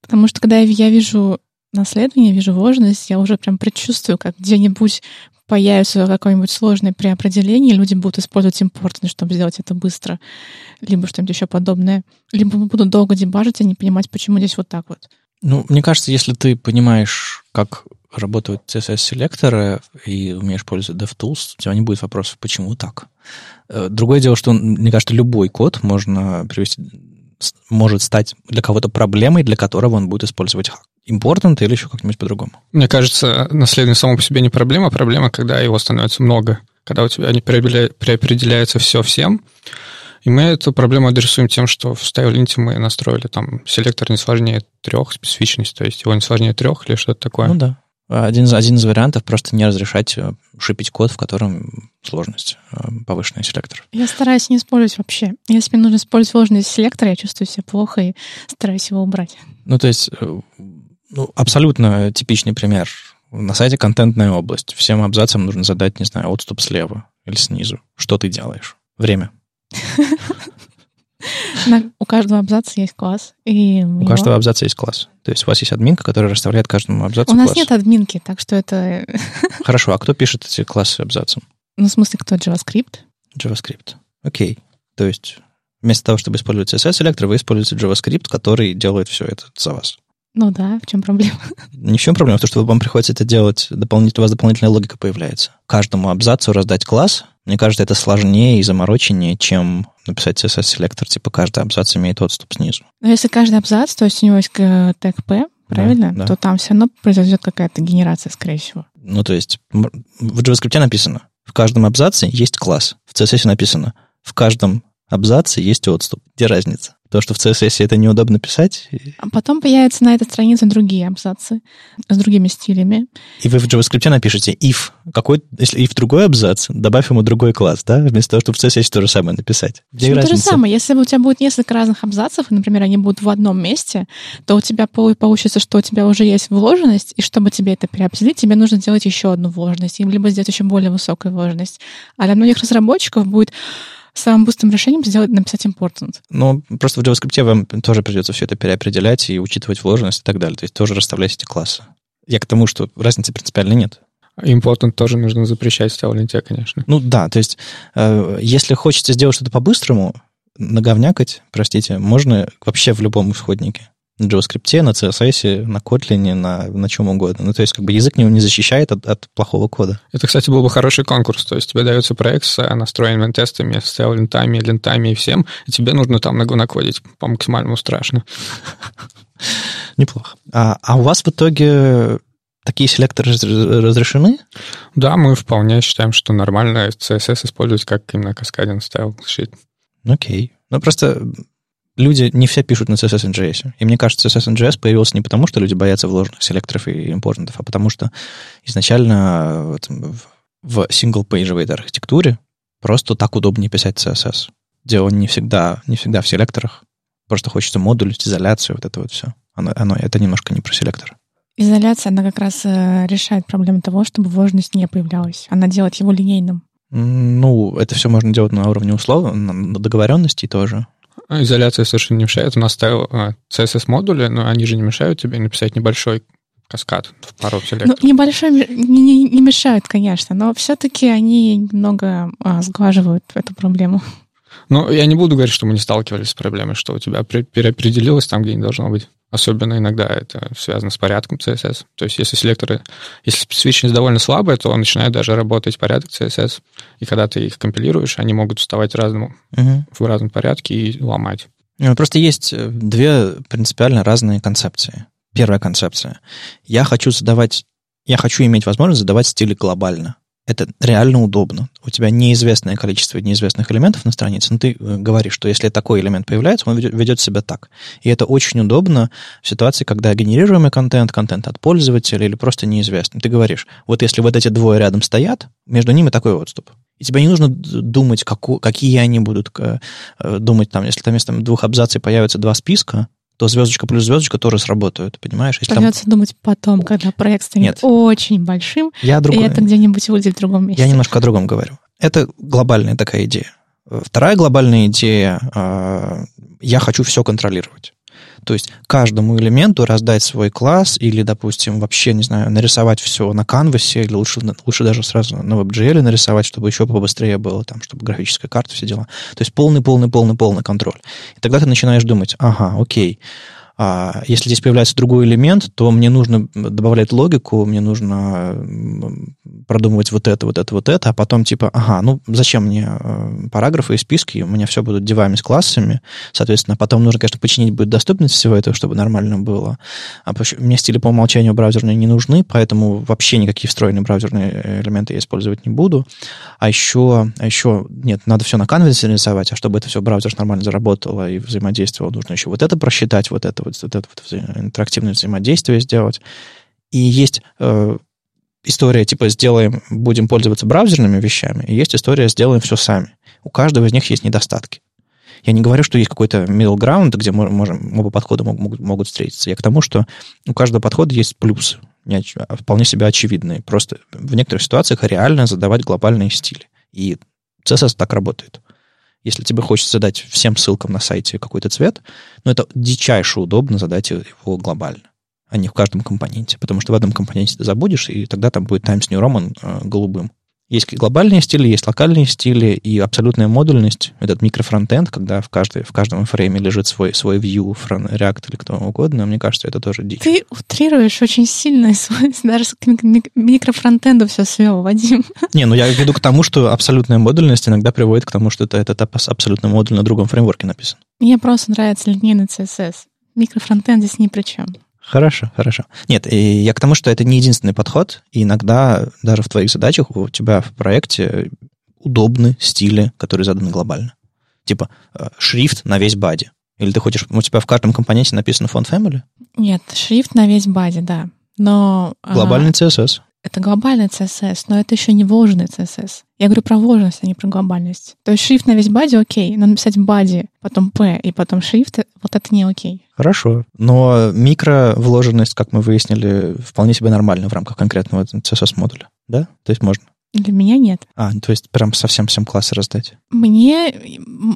Потому что когда я вижу наследование, вижу вложенность, я уже прям предчувствую, как где-нибудь появится какое-нибудь сложное преопределение, люди будут использовать important, чтобы сделать это быстро, либо что-нибудь еще подобное, либо будут долго дебажить и не понимать, почему здесь вот так вот. Ну, мне кажется, если ты понимаешь, как работают CSS-селекторы и умеешь пользоваться DevTools, у тебя не будет вопросов, почему так. Э, другое дело, что, мне кажется, любой код можно привести, может стать для кого-то проблемой, для которого он будет использовать important или еще как-нибудь по-другому. Мне кажется, наследие само по себе не проблема, а проблема, когда его становится много, когда у тебя не преопределяется все всем, и мы эту проблему адресуем тем, что в StyleLint мы настроили там селектор не сложнее трех специфичность, то есть его не сложнее трех или что-то такое. Ну да. Один, один из вариантов просто не разрешать э, шипить код, в котором сложность э, повышенный селектор. Я стараюсь не использовать вообще. Если мне нужно использовать сложный селектор, я чувствую себя плохо и стараюсь его убрать. Ну, то есть, э, ну, абсолютно типичный пример. На сайте контентная область. Всем абзацам нужно задать, не знаю, отступ слева или снизу. Что ты делаешь? Время. *laughs* У каждого абзаца есть класс. И у каждого абзаца есть класс. То есть у вас есть админка, которая расставляет каждому абзацу У нас нет админки, так что это... *laughs* Хорошо, а кто пишет эти классы абзацам? Ну, в смысле, кто? JavaScript? JavaScript. Окей. То есть вместо того, чтобы использовать CSS-селектор, вы используете JavaScript, который делает все это за вас. Ну да, в чем проблема? *laughs* Ни в чем проблема, в том, что вам приходится это делать, дополнительно, у вас дополнительная логика появляется. Каждому абзацу раздать класс, мне кажется, это сложнее и замороченнее, чем написать CSS-селектор, типа каждый абзац имеет отступ снизу. Но если каждый абзац, то есть у него есть тег P, правильно? Да, да. То там все равно произойдет какая-то генерация, скорее всего. Ну, то есть в JavaScript написано, в каждом абзаце есть класс. В CSS написано, в каждом абзаце есть отступ. Где разница? То, что в CSS это неудобно писать. А потом появятся на этой странице другие абзацы с другими стилями. И вы в JavaScript напишите if. Какой, если if другой абзац, добавь ему другой класс, да? Вместо того, чтобы в CSS то же самое написать. Где то же самое. Если у тебя будет несколько разных абзацев, и, например, они будут в одном месте, то у тебя получится, что у тебя уже есть вложенность, и чтобы тебе это переопределить, тебе нужно сделать еще одну вложенность, либо сделать еще более высокую вложенность. А для многих разработчиков будет самым быстрым решением сделать, написать important. Ну, просто в JavaScript вам тоже придется все это переопределять и учитывать вложенность и так далее. То есть тоже расставлять эти классы. Я к тому, что разницы принципиально нет. Important тоже нужно запрещать в Ставленте, конечно. Ну да, то есть э, если хочется сделать что-то по-быстрому, наговнякать, простите, можно вообще в любом исходнике JavaScript, на CSS, на Kotlin, на, на чем угодно. Ну, то есть, как бы язык не, не защищает от, от плохого кода. Это, кстати, был бы хороший конкурс. То есть, тебе дается проект с настроенными тестами, с лентами, лентами и всем, и тебе нужно там накодить по максимальному страшно. *laughs* Неплохо. А, а у вас в итоге такие селекторы разрешены? Да, мы вполне считаем, что нормально CSS использовать как именно каскадин стайл шит. Окей. Ну, просто люди не все пишут на CSS and JS. И мне кажется, CSS and JS появился не потому, что люди боятся вложенных селекторов и импортантов, а потому что изначально в single-page архитектуре просто так удобнее писать CSS. Дело не всегда, не всегда в селекторах. Просто хочется модулить, изоляцию, вот это вот все. Оно, оно, это немножко не про селектор. Изоляция, она как раз э, решает проблему того, чтобы вложенность не появлялась. Она делает его линейным. Ну, это все можно делать на уровне условий, на договоренности тоже. А, изоляция совершенно не мешает. У нас ставил CSS-модули, но они же не мешают тебе написать небольшой каскад в пару селекторов. Ну, небольшой не, не, не мешают, конечно, но все-таки они немного а, сглаживают эту проблему. Ну, я не буду говорить, что мы не сталкивались с проблемой, что у тебя переопределилось там, где не должно быть. Особенно иногда это связано с порядком CSS. То есть если селекторы, если специфичность довольно слабая, то он начинает даже работать порядок CSS. И когда ты их компилируешь, они могут вставать разному, угу. в разном порядке и ломать. Ну, просто есть э, две принципиально разные концепции. Первая концепция. Я хочу задавать, я хочу иметь возможность задавать стили глобально это реально удобно. У тебя неизвестное количество неизвестных элементов на странице, но ты э, говоришь, что если такой элемент появляется, он ведет себя так. И это очень удобно в ситуации, когда генерируемый контент, контент от пользователя или просто неизвестный. Ты говоришь, вот если вот эти двое рядом стоят, между ними такой отступ. И тебе не нужно думать, какие они будут э, думать там, если там вместо двух абзаций появятся два списка, то звездочка плюс звездочка тоже сработают, понимаешь? Если Придется там... думать потом, когда проект станет Нет. очень большим, я другой... и это где-нибудь выйдет в другом месте. Я немножко о другом говорю. Это глобальная такая идея. Вторая глобальная идея, а, я хочу все контролировать. То есть каждому элементу раздать свой класс или, допустим, вообще, не знаю, нарисовать все на канвасе или лучше, лучше даже сразу на WebGL нарисовать, чтобы еще побыстрее было, там, чтобы графическая карта, все дела. То есть полный-полный-полный-полный контроль. И тогда ты начинаешь думать, ага, окей, а если здесь появляется другой элемент, то мне нужно добавлять логику, мне нужно продумывать вот это, вот это, вот это, а потом типа, ага, ну зачем мне э, параграфы и списки, у меня все будут девами с классами, соответственно, потом нужно, конечно, починить будет доступность всего этого, чтобы нормально было. А мне стили по умолчанию браузерные не нужны, поэтому вообще никакие встроенные браузерные элементы я использовать не буду. А еще, а еще нет, надо все на канвасе рисовать, а чтобы это все браузер нормально заработало и взаимодействовало, нужно еще вот это просчитать, вот это вот, это вот интерактивное взаимодействие сделать. И есть э, история типа сделаем, будем пользоваться браузерными вещами, и есть история сделаем все сами. У каждого из них есть недостатки. Я не говорю, что есть какой-то middle ground, где мы можем, оба подхода могут, могут встретиться. Я к тому, что у каждого подхода есть плюсы, не, вполне себе очевидные. Просто в некоторых ситуациях реально задавать глобальные стили. И CSS так работает. Если тебе хочется задать всем ссылкам на сайте какой-то цвет, ну, это дичайше удобно задать его глобально, а не в каждом компоненте. Потому что в одном компоненте ты забудешь, и тогда там будет Times New Roman голубым. Есть глобальные стили, есть локальные стили, и абсолютная модульность, этот микрофронтенд, когда в, каждой, в каждом фрейме лежит свой, свой view, React или кто угодно, мне кажется, это тоже дичь. Ты утрируешь очень сильно, *laughs* даже к микрофронтенду все свел, Вадим. Не, ну я веду к тому, что абсолютная модульность иногда приводит к тому, что это, этот абсолютно модуль на другом фреймворке написан. Мне просто нравится линейный CSS. Микрофронтенд здесь ни при чем. Хорошо, хорошо. Нет, и я к тому, что это не единственный подход, и иногда даже в твоих задачах у тебя в проекте удобны стили, которые заданы глобально. Типа э, шрифт на весь бади. Или ты хочешь, у тебя в каждом компоненте написано font family? Нет, шрифт на весь бади, да. Но... Глобальный CSS. Это глобальный CSS, но это еще не вложенный CSS. Я говорю про вложенность, а не про глобальность. То есть шрифт на весь бади окей, но написать бади, потом P и потом шрифт, вот это не окей. Хорошо. Но микровложенность, как мы выяснили, вполне себе нормально в рамках конкретного CSS-модуля. Да? То есть можно? Для меня нет. А, то есть прям совсем всем классы раздать? Мне,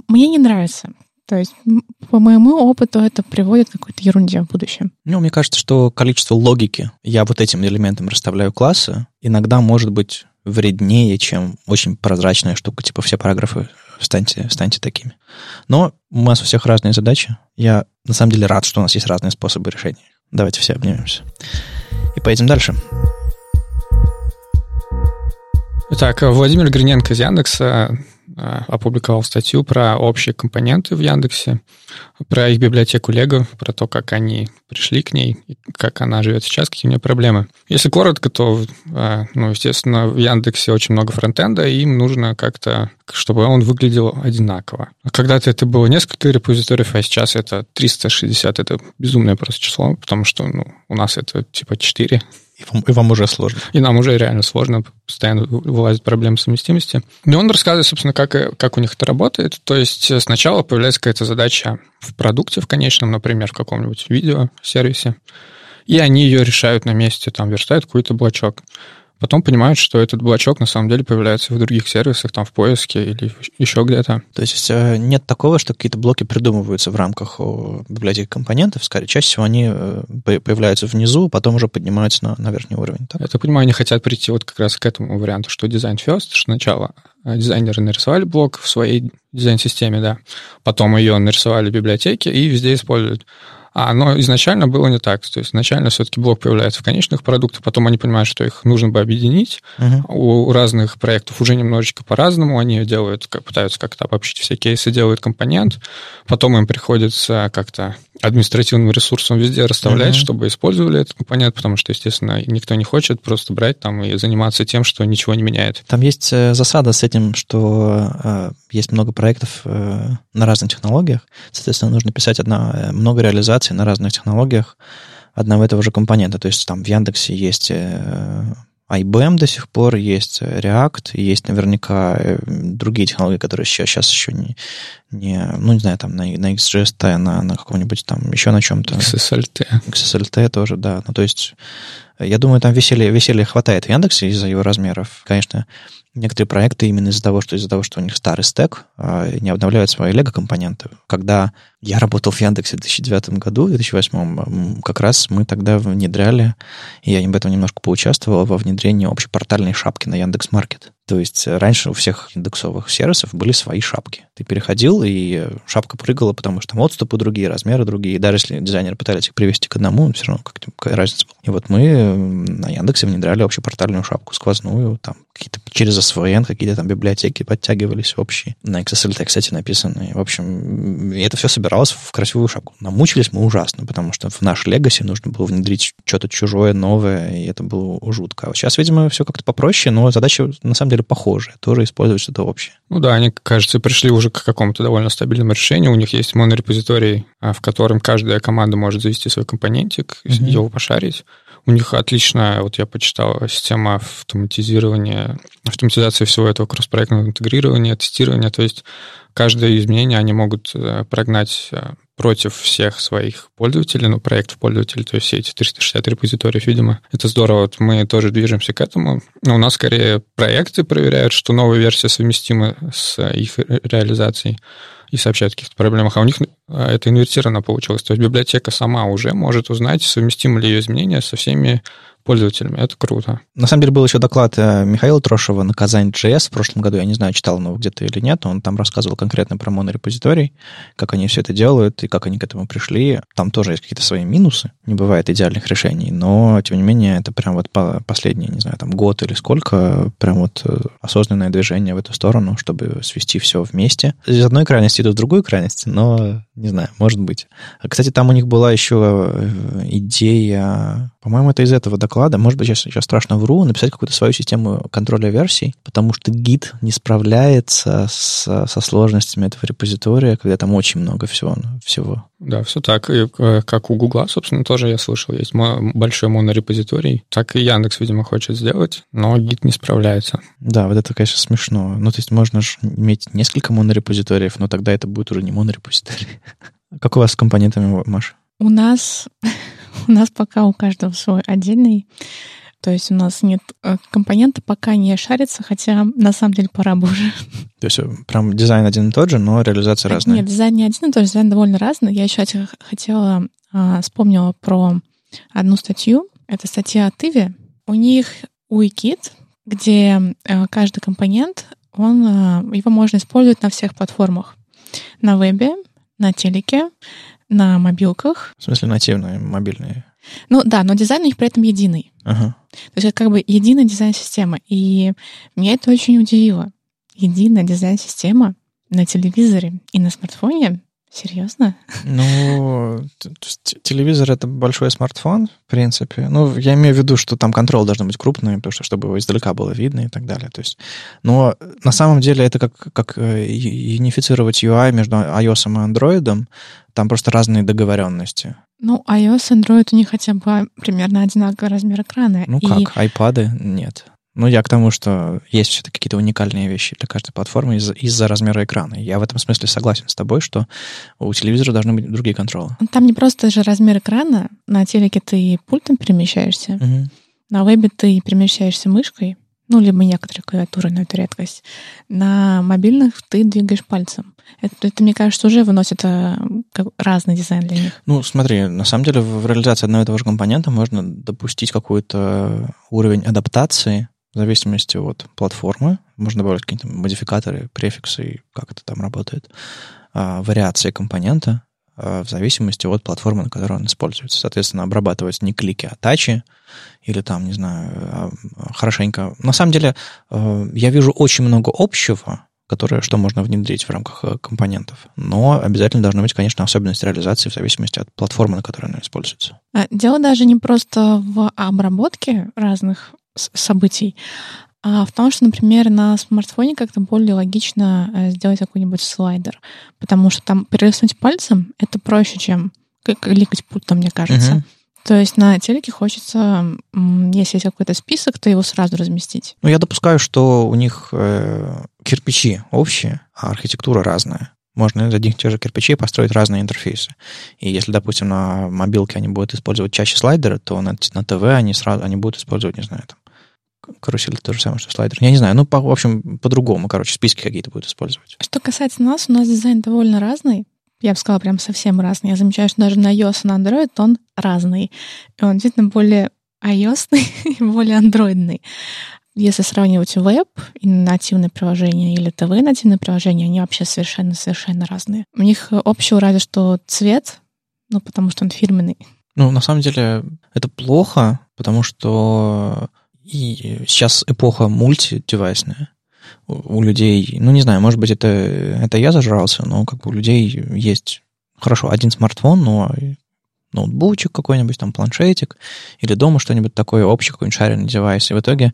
мне не нравится. То есть, по моему опыту, это приводит к какой-то ерунде в будущем. Ну, мне кажется, что количество логики, я вот этим элементом расставляю классы, иногда может быть вреднее, чем очень прозрачная штука, типа все параграфы станьте, станьте такими. Но у нас у всех разные задачи. Я на самом деле рад, что у нас есть разные способы решения. Давайте все обнимемся. И поедем дальше. Так, Владимир Гриненко из Яндекса опубликовал статью про общие компоненты в Яндексе, про их библиотеку Lego, про то, как они пришли к ней, и как она живет сейчас, какие у нее проблемы. Если коротко, то, э, ну, естественно, в Яндексе очень много фронтенда, и им нужно как-то, чтобы он выглядел одинаково. Когда-то это было несколько репозиториев, а сейчас это 360, это безумное просто число, потому что ну, у нас это типа 4 и вам, и вам уже сложно. И нам уже реально сложно, постоянно вылазит проблема совместимости. И он рассказывает, собственно, как, как у них это работает. То есть сначала появляется какая-то задача в продукте в конечном, например, в каком-нибудь видео сервисе, и они ее решают на месте, там, верстают какой-то блочок потом понимают, что этот блочок на самом деле появляется в других сервисах, там в поиске или еще где-то. То есть э, нет такого, что какие-то блоки придумываются в рамках библиотеки компонентов, скорее, чаще всего они э, появляются внизу, потом уже поднимаются на, на верхний уровень. Так? Я так понимаю, они хотят прийти вот как раз к этому варианту, что дизайн first, что сначала э, дизайнеры нарисовали блок в своей дизайн-системе, да, потом ее нарисовали в библиотеке и везде используют. А оно изначально было не так. То есть изначально все-таки блок появляется в конечных продуктах, потом они понимают, что их нужно бы объединить. Uh-huh. У разных проектов уже немножечко по-разному. Они делают, пытаются как-то обобщить все кейсы, делают компонент. Потом им приходится как-то административным ресурсом везде расставлять, uh-huh. чтобы использовали этот компонент, потому что, естественно, никто не хочет просто брать там и заниматься тем, что ничего не меняет. Там есть э, засада с этим, что э, есть много проектов э, на разных технологиях, соответственно, нужно писать одна, э, много реализаций на разных технологиях одного этого же компонента. То есть там в Яндексе есть э, IBM до сих пор, есть React, есть наверняка другие технологии, которые сейчас, сейчас еще не, не, ну, не знаю, там на, на XGST, на, на каком-нибудь там, еще на чем-то. XSLT. XSLT тоже, да. Ну, то есть, я думаю, там веселья, веселья хватает в Яндексе из-за его размеров. Конечно, некоторые проекты именно из-за того, что из-за того, что у них старый стек, а, не обновляют свои лего-компоненты. Когда я работал в Яндексе в 2009 году, в 2008, как раз мы тогда внедряли, и я об этом немножко поучаствовал, во внедрении общепортальной шапки на Яндекс.Маркет. То есть раньше у всех индексовых сервисов были свои шапки. Ты переходил, и шапка прыгала, потому что там отступы другие, размеры другие. Даже если дизайнеры пытались их привести к одному, все равно как какая разница была. И вот мы на Яндексе внедряли общепортальную шапку сквозную, там какие-то через SVN, какие-то там библиотеки подтягивались общие. На XSLT, кстати, написаны. В общем, это все собиралось в красивую шапку. Намучились мы ужасно, потому что в наш Legacy нужно было внедрить что-то чужое, новое, и это было жутко. А вот сейчас, видимо, все как-то попроще, но задача на самом деле похожая. Тоже использовать что-то общее. Ну да, они, кажется, пришли уже к какому-то довольно стабильному решению. У них есть монорепозиторий, а, в котором каждая команда может завести свой компонентик, mm-hmm. его пошарить. У них отличная, вот я почитал, система автоматизирования, автоматизации всего этого кросспроектного интегрирования, тестирования. То есть каждое изменение они могут э, прогнать э, против всех своих пользователей, ну, проектов пользователей, то есть все эти 360 репозиториев, видимо. Это здорово, вот мы тоже движемся к этому. Но у нас скорее проекты проверяют, что новая версия совместима с их реализацией и сообщают о каких-то проблемах, а у них а, это инвертировано получилось. То есть библиотека сама уже может узнать, совместимы ли ее изменения со всеми пользователями. Это круто. На самом деле был еще доклад э, Михаила Трошева на Казань.js в прошлом году. Я не знаю, читал он его где-то или нет. Он там рассказывал конкретно про монорепозиторий, как они все это делают и как они к этому пришли. Там тоже есть какие-то свои минусы. Не бывает идеальных решений. Но, тем не менее, это прям вот последний, не знаю, там год или сколько, прям вот э, осознанное движение в эту сторону, чтобы свести все вместе. Из одной крайности до другой крайности, но не знаю, может быть. Кстати, там у них была еще э, идея, по-моему, это из этого доклада, может быть, сейчас, сейчас страшно вру, написать какую-то свою систему контроля версий, потому что гид не справляется с, со сложностями этого репозитория, когда там очень много всего. всего. Да, все так. И, э, как у Гугла, собственно, тоже я слышал, есть большой монорепозиторий. Так и Яндекс, видимо, хочет сделать, но гид не справляется. Да, вот это, конечно, смешно. Ну, то есть можно же иметь несколько монорепозиториев, но тогда это будет уже не монорепозиторий. *laughs* Как у вас с компонентами, Маша? У нас, у нас пока у каждого свой отдельный. То есть у нас нет э, компонента, пока не шарится, хотя на самом деле пора бы уже. То есть э, прям дизайн один и тот же, но реализация разная? Нет, дизайн не один и тот же, дизайн довольно разный. Я еще хотела, а, вспомнила про одну статью. Это статья от Иви. У них UIKit, где э, каждый компонент, он, его можно использовать на всех платформах. На вебе, на телеке, на мобилках. В смысле нативные, мобильные? Ну да, но дизайн у них при этом единый. Ага. То есть это как бы единая дизайн-система. И меня это очень удивило. Единая дизайн-система на телевизоре и на смартфоне Серьезно? Ну, телевизор это большой смартфон, в принципе. Ну, я имею в виду, что там контроль должен быть крупный, потому что чтобы его издалека было видно и так далее. То есть, но на самом деле это как, как э, юнифицировать UI между iOS и Android. Там просто разные договоренности. Ну, iOS и Android у них хотя бы примерно одинаковый размер экрана. Ну и... как, айпады нет. Ну, я к тому, что есть все-таки какие-то уникальные вещи для каждой платформы из- из-за размера экрана. Я в этом смысле согласен с тобой, что у телевизора должны быть другие контролы. Ну, там не просто же размер экрана. На телеке ты пультом перемещаешься, угу. на вебе ты перемещаешься мышкой, ну, либо некоторые клавиатуры, но это редкость. На мобильных ты двигаешь пальцем. Это, это мне кажется, уже выносит а, как, разный дизайн для них. Ну, смотри, на самом деле в реализации одного и того же компонента можно допустить какой-то уровень адаптации в зависимости от платформы. Можно добавить какие-то модификаторы, префиксы, как это там работает, а, вариации компонента а, в зависимости от платформы, на которой он используется. Соответственно, обрабатывать не клики, а тачи, или там, не знаю, а, хорошенько. На самом деле, я вижу очень много общего, которое, что можно внедрить в рамках э, компонентов. Но обязательно должна быть, конечно, особенность реализации в зависимости от платформы, на которой она используется. Дело даже не просто в обработке разных событий, а в том, что, например, на смартфоне как-то более логично э, сделать какой-нибудь слайдер, потому что там перелистнуть пальцем — это проще, чем кликать пультом, мне кажется. Uh-huh. То есть на телеке хочется, если есть какой-то список, то его сразу разместить. Ну, я допускаю, что у них э, кирпичи общие, а архитектура разная. Можно из одних и тех же кирпичей построить разные интерфейсы. И если, допустим, на мобилке они будут использовать чаще слайдеры, то на, на ТВ они сразу они будут использовать, не знаю, там, карусель то же самое, что слайдер. Я не знаю, ну, по, в общем, по-другому, короче, списки какие-то будут использовать. Что касается нас, у нас дизайн довольно разный. Я бы сказала, прям совсем разный. Я замечаю, что даже на iOS и на Android он разный. И он действительно более ios *laughs* и более андроидный. Если сравнивать веб и нативные приложения или ТВ нативные приложения, они вообще совершенно-совершенно разные. У них общего разве что цвет, ну, потому что он фирменный. Ну, на самом деле, это плохо, потому что и сейчас эпоха мультидевайсная. У, людей, ну, не знаю, может быть, это, это я зажрался, но как бы у людей есть, хорошо, один смартфон, но ноутбучик какой-нибудь, там планшетик, или дома что-нибудь такое, общий какой-нибудь шаренный девайс, и в итоге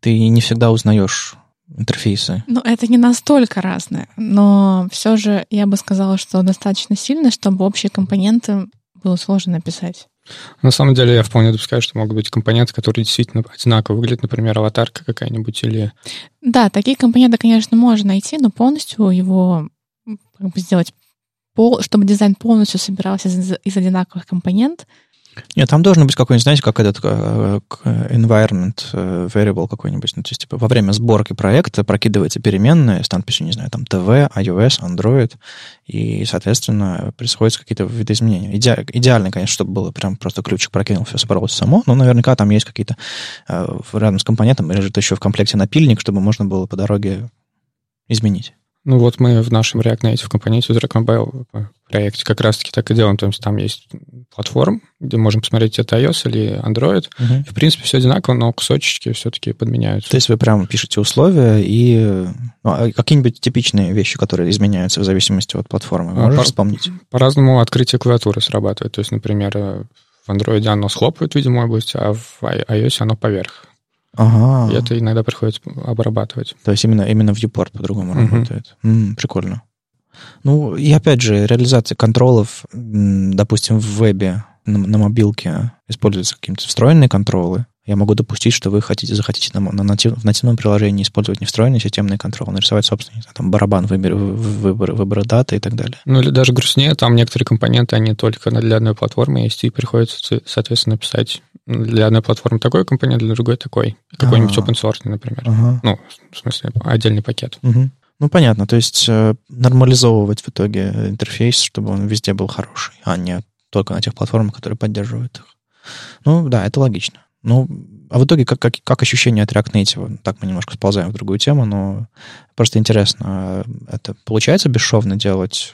ты не всегда узнаешь интерфейсы. Ну, это не настолько разное, но все же я бы сказала, что достаточно сильно, чтобы общие компоненты было сложно написать. На самом деле я вполне допускаю, что могут быть компоненты, которые действительно одинаково выглядят, например, аватарка какая-нибудь или... Да, такие компоненты, конечно, можно найти, но полностью его как бы сделать, пол, чтобы дизайн полностью собирался из, из одинаковых компонентов, нет, там должен быть какой-нибудь, знаете, как этот э, environment э, variable какой-нибудь. Ну, то есть, типа, во время сборки проекта прокидывается переменная с надписью, не знаю, там, TV, iOS, Android, и, соответственно, происходят какие-то видоизменения. Иде, идеально, конечно, чтобы было прям просто ключик прокинул, все собралось само, но наверняка там есть какие-то э, рядом с компонентом лежит еще в комплекте напильник, чтобы можно было по дороге изменить. Ну вот мы в нашем React Native компоненте Drag Mobile проекте как раз-таки так и делаем. То есть там есть платформ, где можем посмотреть, это iOS или Android. Угу. И, в принципе, все одинаково, но кусочки все-таки подменяются. То есть вы прямо пишете условия и ну, а какие-нибудь типичные вещи, которые изменяются в зависимости от платформы, можешь по, вспомнить? По-разному открытие клавиатуры срабатывает. То есть, например, в Android оно схлопывает, видимо, область, а в iOS оно поверх. Ага. И это иногда приходится обрабатывать. То есть именно, именно viewport по-другому угу. работает. М-м, прикольно. Ну, и опять же, реализация контролов, допустим, в вебе на, на мобилке используются какие-то встроенные контролы. Я могу допустить, что вы хотите, захотите на, на натив, в нативном приложении использовать не встроенный системный контроль, нарисовать собственный, там, барабан выбор, выбор, выбора даты и так далее. Ну, или даже грустнее, там некоторые компоненты, они только для одной платформы есть, и приходится, соответственно, писать для одной платформы такой компонент, для другой такой. Какой-нибудь open source, например. Ага. Ну, в смысле, отдельный пакет. Угу. Ну, понятно. То есть э, нормализовывать в итоге интерфейс, чтобы он везде был хороший, а не только на тех платформах, которые поддерживают их. Ну, да, это логично. Ну, а в итоге как, как, как ощущение от React Native? Так мы немножко сползаем в другую тему, но просто интересно, это получается бесшовно делать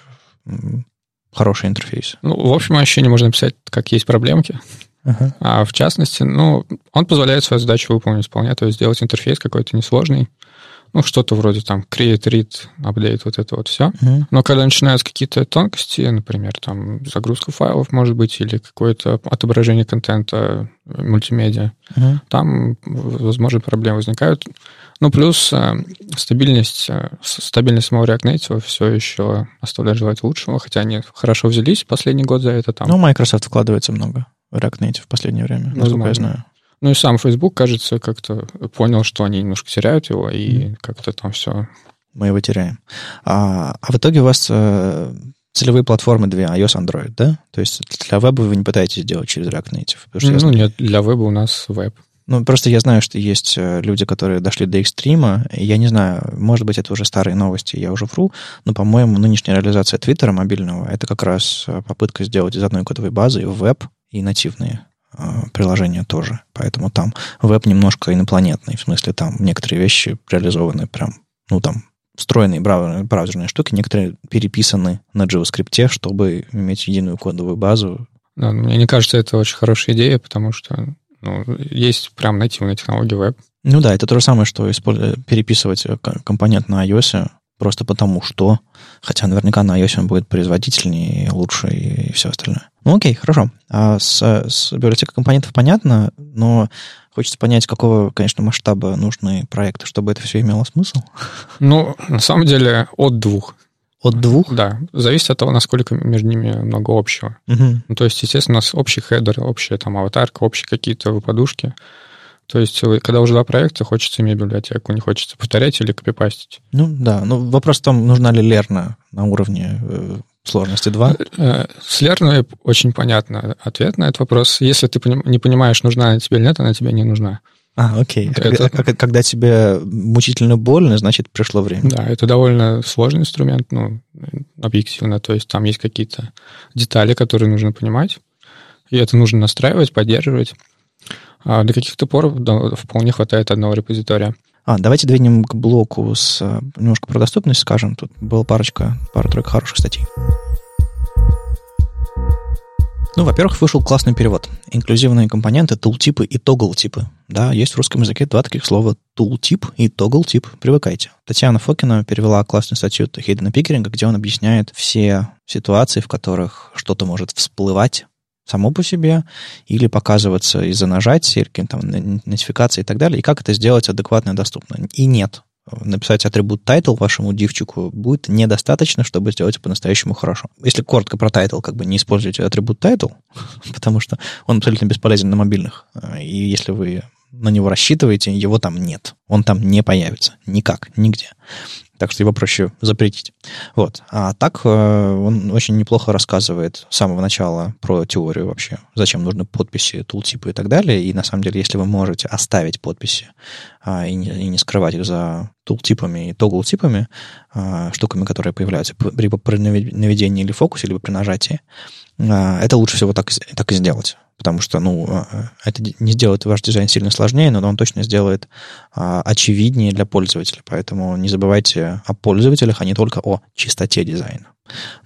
хороший интерфейс? Ну, в общем, ощущение можно написать, как есть проблемки. Uh-huh. А в частности, ну, он позволяет свою задачу выполнить вполне, то есть сделать интерфейс какой-то несложный, ну, что-то вроде там create, read, update, вот это вот все. Uh-huh. Но когда начинаются какие-то тонкости, например, там загрузка файлов, может быть, или какое-то отображение контента мультимедиа, uh-huh. там, возможно, проблемы возникают. Ну, плюс э, стабильность, э, стабильность самого React Native все еще оставляет желать лучшего, хотя они хорошо взялись последний год за это там. Ну, Microsoft вкладывается много в Native в последнее время, насколько я знаю. Ну и сам Facebook, кажется, как-то понял, что они немножко теряют его, и mm. как-то там все... Мы его теряем. А, а в итоге у вас э, целевые платформы две, iOS, Android, да? То есть для веба вы не пытаетесь делать через React Native? Что ну, нет, для веба у нас веб. Ну, просто я знаю, что есть э, люди, которые дошли до экстрима. Я не знаю, может быть, это уже старые новости, я уже вру, но, по-моему, нынешняя реализация Твиттера мобильного — это как раз э, попытка сделать из одной кодовой базы веб и нативные Э, приложения тоже. Поэтому там веб немножко инопланетный. В смысле, там некоторые вещи реализованы прям, ну, там, встроенные браузерные штуки, некоторые переписаны на JavaScript, чтобы иметь единую кодовую базу. Да, мне не кажется, это очень хорошая идея, потому что ну, есть прям нативная технология веб. Ну да, это то же самое, что переписывать компонент на iOS просто потому что, хотя наверняка на iOS он будет производительнее, лучше и, и все остальное. Ну окей, хорошо. А с, с библиотекой компонентов понятно, но хочется понять, какого, конечно, масштаба нужны проекты, чтобы это все имело смысл. Ну, на самом деле, от двух. От двух? Да. Зависит от того, насколько между ними много общего. Угу. Ну, то есть, естественно, у нас общий хедер, общая там аватарка, общие какие-то подушки. То есть, когда уже два проекта, хочется иметь библиотеку, не хочется повторять или копипастить. Ну да, ну вопрос в том, нужна ли лерна на уровне э, сложности 2? Э, с Learn очень понятно ответ на этот вопрос. Если ты не понимаешь, нужна она тебе или нет, она тебе не нужна. А, окей. Это... Когда, когда тебе мучительно больно, значит, пришло время. Да, это довольно сложный инструмент, ну, объективно. То есть там есть какие-то детали, которые нужно понимать, и это нужно настраивать, поддерживать. А до каких-то пор вполне хватает одного репозитория. А, давайте двинем к блоку с немножко про доступность скажем. Тут была парочка, пара-тройка хороших статей. Ну, во-первых, вышел классный перевод. Инклюзивные компоненты, тултипы и тогл-типы. Да, есть в русском языке два таких слова тултип и тогл-тип. Привыкайте. Татьяна Фокина перевела классную статью Хейдена Пикеринга, где он объясняет все ситуации, в которых что-то может всплывать само по себе или показываться из-за нажатия, или там нотификации и так далее, и как это сделать адекватно и доступно. И нет, написать атрибут title вашему дивчику будет недостаточно, чтобы сделать по-настоящему хорошо. Если коротко про title, как бы не используйте атрибут title, *laughs* потому что он абсолютно бесполезен на мобильных. И если вы на него рассчитываете, его там нет. Он там не появится. Никак, нигде. Так что его проще запретить. Вот. А так э, он очень неплохо рассказывает с самого начала про теорию вообще, зачем нужны подписи, тултипы и так далее. И на самом деле, если вы можете оставить подписи а, и, не, и не скрывать их за тултипами и тогл-типами, а, штуками, которые появляются либо при наведении или фокусе, либо при нажатии, это лучше всего так, так и сделать потому что, ну, а, а, это не сделает ваш дизайн сильно сложнее, но он точно сделает а, очевиднее для пользователя. Поэтому не забывайте о пользователях, а не только о чистоте дизайна.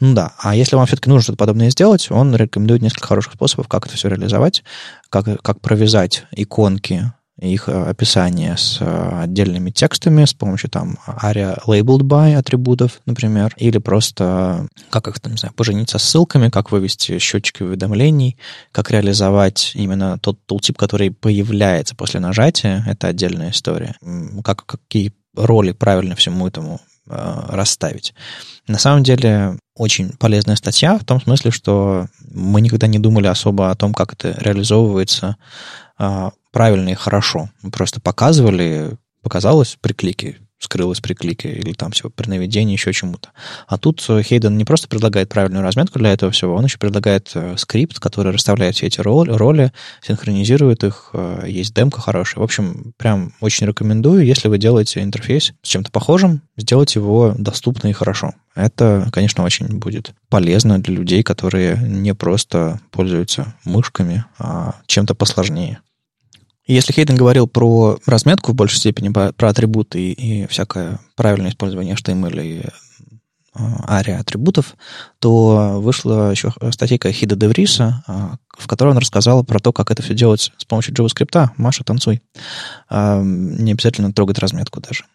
Ну да, а если вам все-таки нужно что-то подобное сделать, он рекомендует несколько хороших способов, как это все реализовать, как, как провязать иконки их э, описание с э, отдельными текстами с помощью там aria labeled by атрибутов, например, или просто как их, там, не знаю, пожениться с ссылками, как вывести счетчики уведомлений, как реализовать именно тот тултип, который появляется после нажатия, это отдельная история. Как, какие роли правильно всему этому э, расставить. На самом деле очень полезная статья в том смысле, что мы никогда не думали особо о том, как это реализовывается правильно и хорошо. Мы просто показывали, показалось при клике, скрылось при клике, или там всего при наведении, еще чему-то. А тут Хейден не просто предлагает правильную разметку для этого всего, он еще предлагает э, скрипт, который расставляет все эти роли, роли синхронизирует их, э, есть демка хорошая. В общем, прям очень рекомендую, если вы делаете интерфейс с чем-то похожим, сделать его доступно и хорошо. Это, конечно, очень будет полезно для людей, которые не просто пользуются мышками, а чем-то посложнее. Если Хейден говорил про разметку в большей степени, про атрибуты и, и всякое правильное использование HTML и ария атрибутов, то вышла еще статейка Хида Девриса, э, в которой он рассказал про то, как это все делать с помощью JavaScript. Маша, танцуй. Э, не обязательно трогать разметку даже.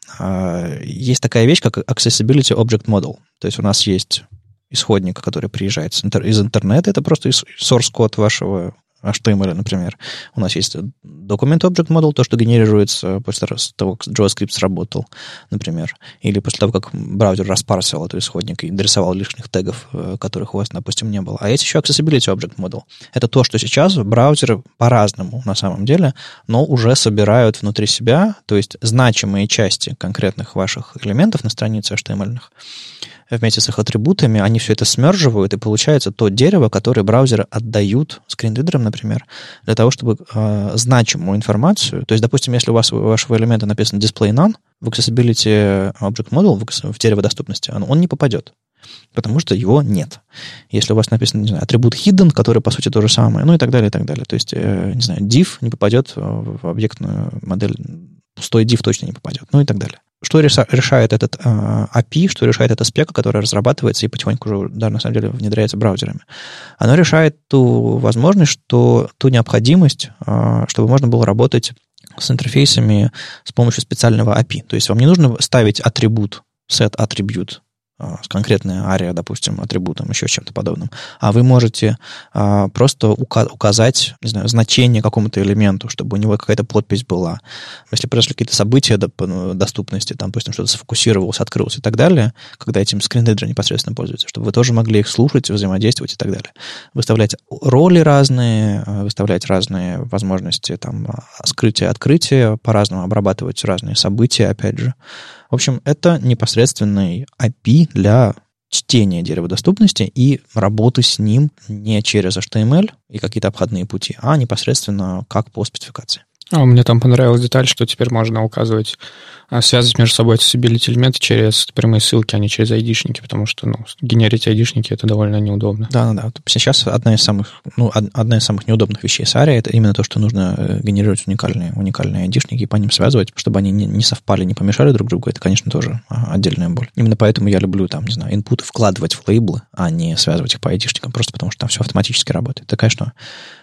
Есть такая вещь, как Accessibility Object Model. То есть у нас есть исходник, который приезжает из интернета, это просто source код вашего HTML, например. У нас есть Document Object Model, то, что генерируется после того, как JavaScript сработал, например. Или после того, как браузер распарсил этот исходник и дорисовал лишних тегов, э, которых у вас, допустим, не было. А есть еще Accessibility Object Model. Это то, что сейчас браузеры по-разному, на самом деле, но уже собирают внутри себя, то есть значимые части конкретных ваших элементов на странице HTML вместе с их атрибутами, они все это смерживают, и получается то дерево, которое браузеры отдают скринридерам, например, для того, чтобы э, значимую информацию, то есть, допустим, если у вас у вашего элемента написано display none, в Accessibility Object Model, в, в дерево доступности, он, он не попадет потому что его нет. Если у вас написано, не знаю, атрибут hidden, который, по сути, то же самое, ну и так далее, и так далее. То есть, э, не знаю, div не попадет в объектную модель, пустой div точно не попадет, ну и так далее. Что решает этот э, API, что решает эта спека, которая разрабатывается и потихоньку уже, да, на самом деле, внедряется браузерами? Оно решает ту возможность, что ту необходимость, э, чтобы можно было работать с интерфейсами с помощью специального API. То есть вам не нужно ставить атрибут, set attribute с конкретной ария, допустим, атрибутом, еще чем-то подобным, а вы можете а, просто ука- указать, не знаю, значение какому-то элементу, чтобы у него какая-то подпись была. Если произошли какие-то события до, ну, доступности, там, допустим, что-то сфокусировалось, открылось и так далее, когда этим скринридер непосредственно пользуется, чтобы вы тоже могли их слушать, взаимодействовать и так далее. Выставлять роли разные, а, выставлять разные возможности, там, скрытия, открытия, по-разному обрабатывать разные события, опять же. В общем, это непосредственный API для чтения дерева доступности и работы с ним не через HTML и какие-то обходные пути, а непосредственно как по спецификации. А мне там понравилась деталь, что теперь можно указывать связывать между собой accessibility элементы через прямые ссылки, а не через айдишники, потому что ну, генерить айдишники это довольно неудобно. Да, да, да. Сейчас одна из самых, ну, одна из самых неудобных вещей с ARIA это именно то, что нужно э, генерировать уникальные, уникальные айдишники и по ним связывать, чтобы они не, не совпали, не помешали друг другу. Это, конечно, тоже а, отдельная боль. Именно поэтому я люблю там, не знаю, инпуты вкладывать в лейблы, а не связывать их по айдишникам, просто потому что там все автоматически работает. Это, конечно,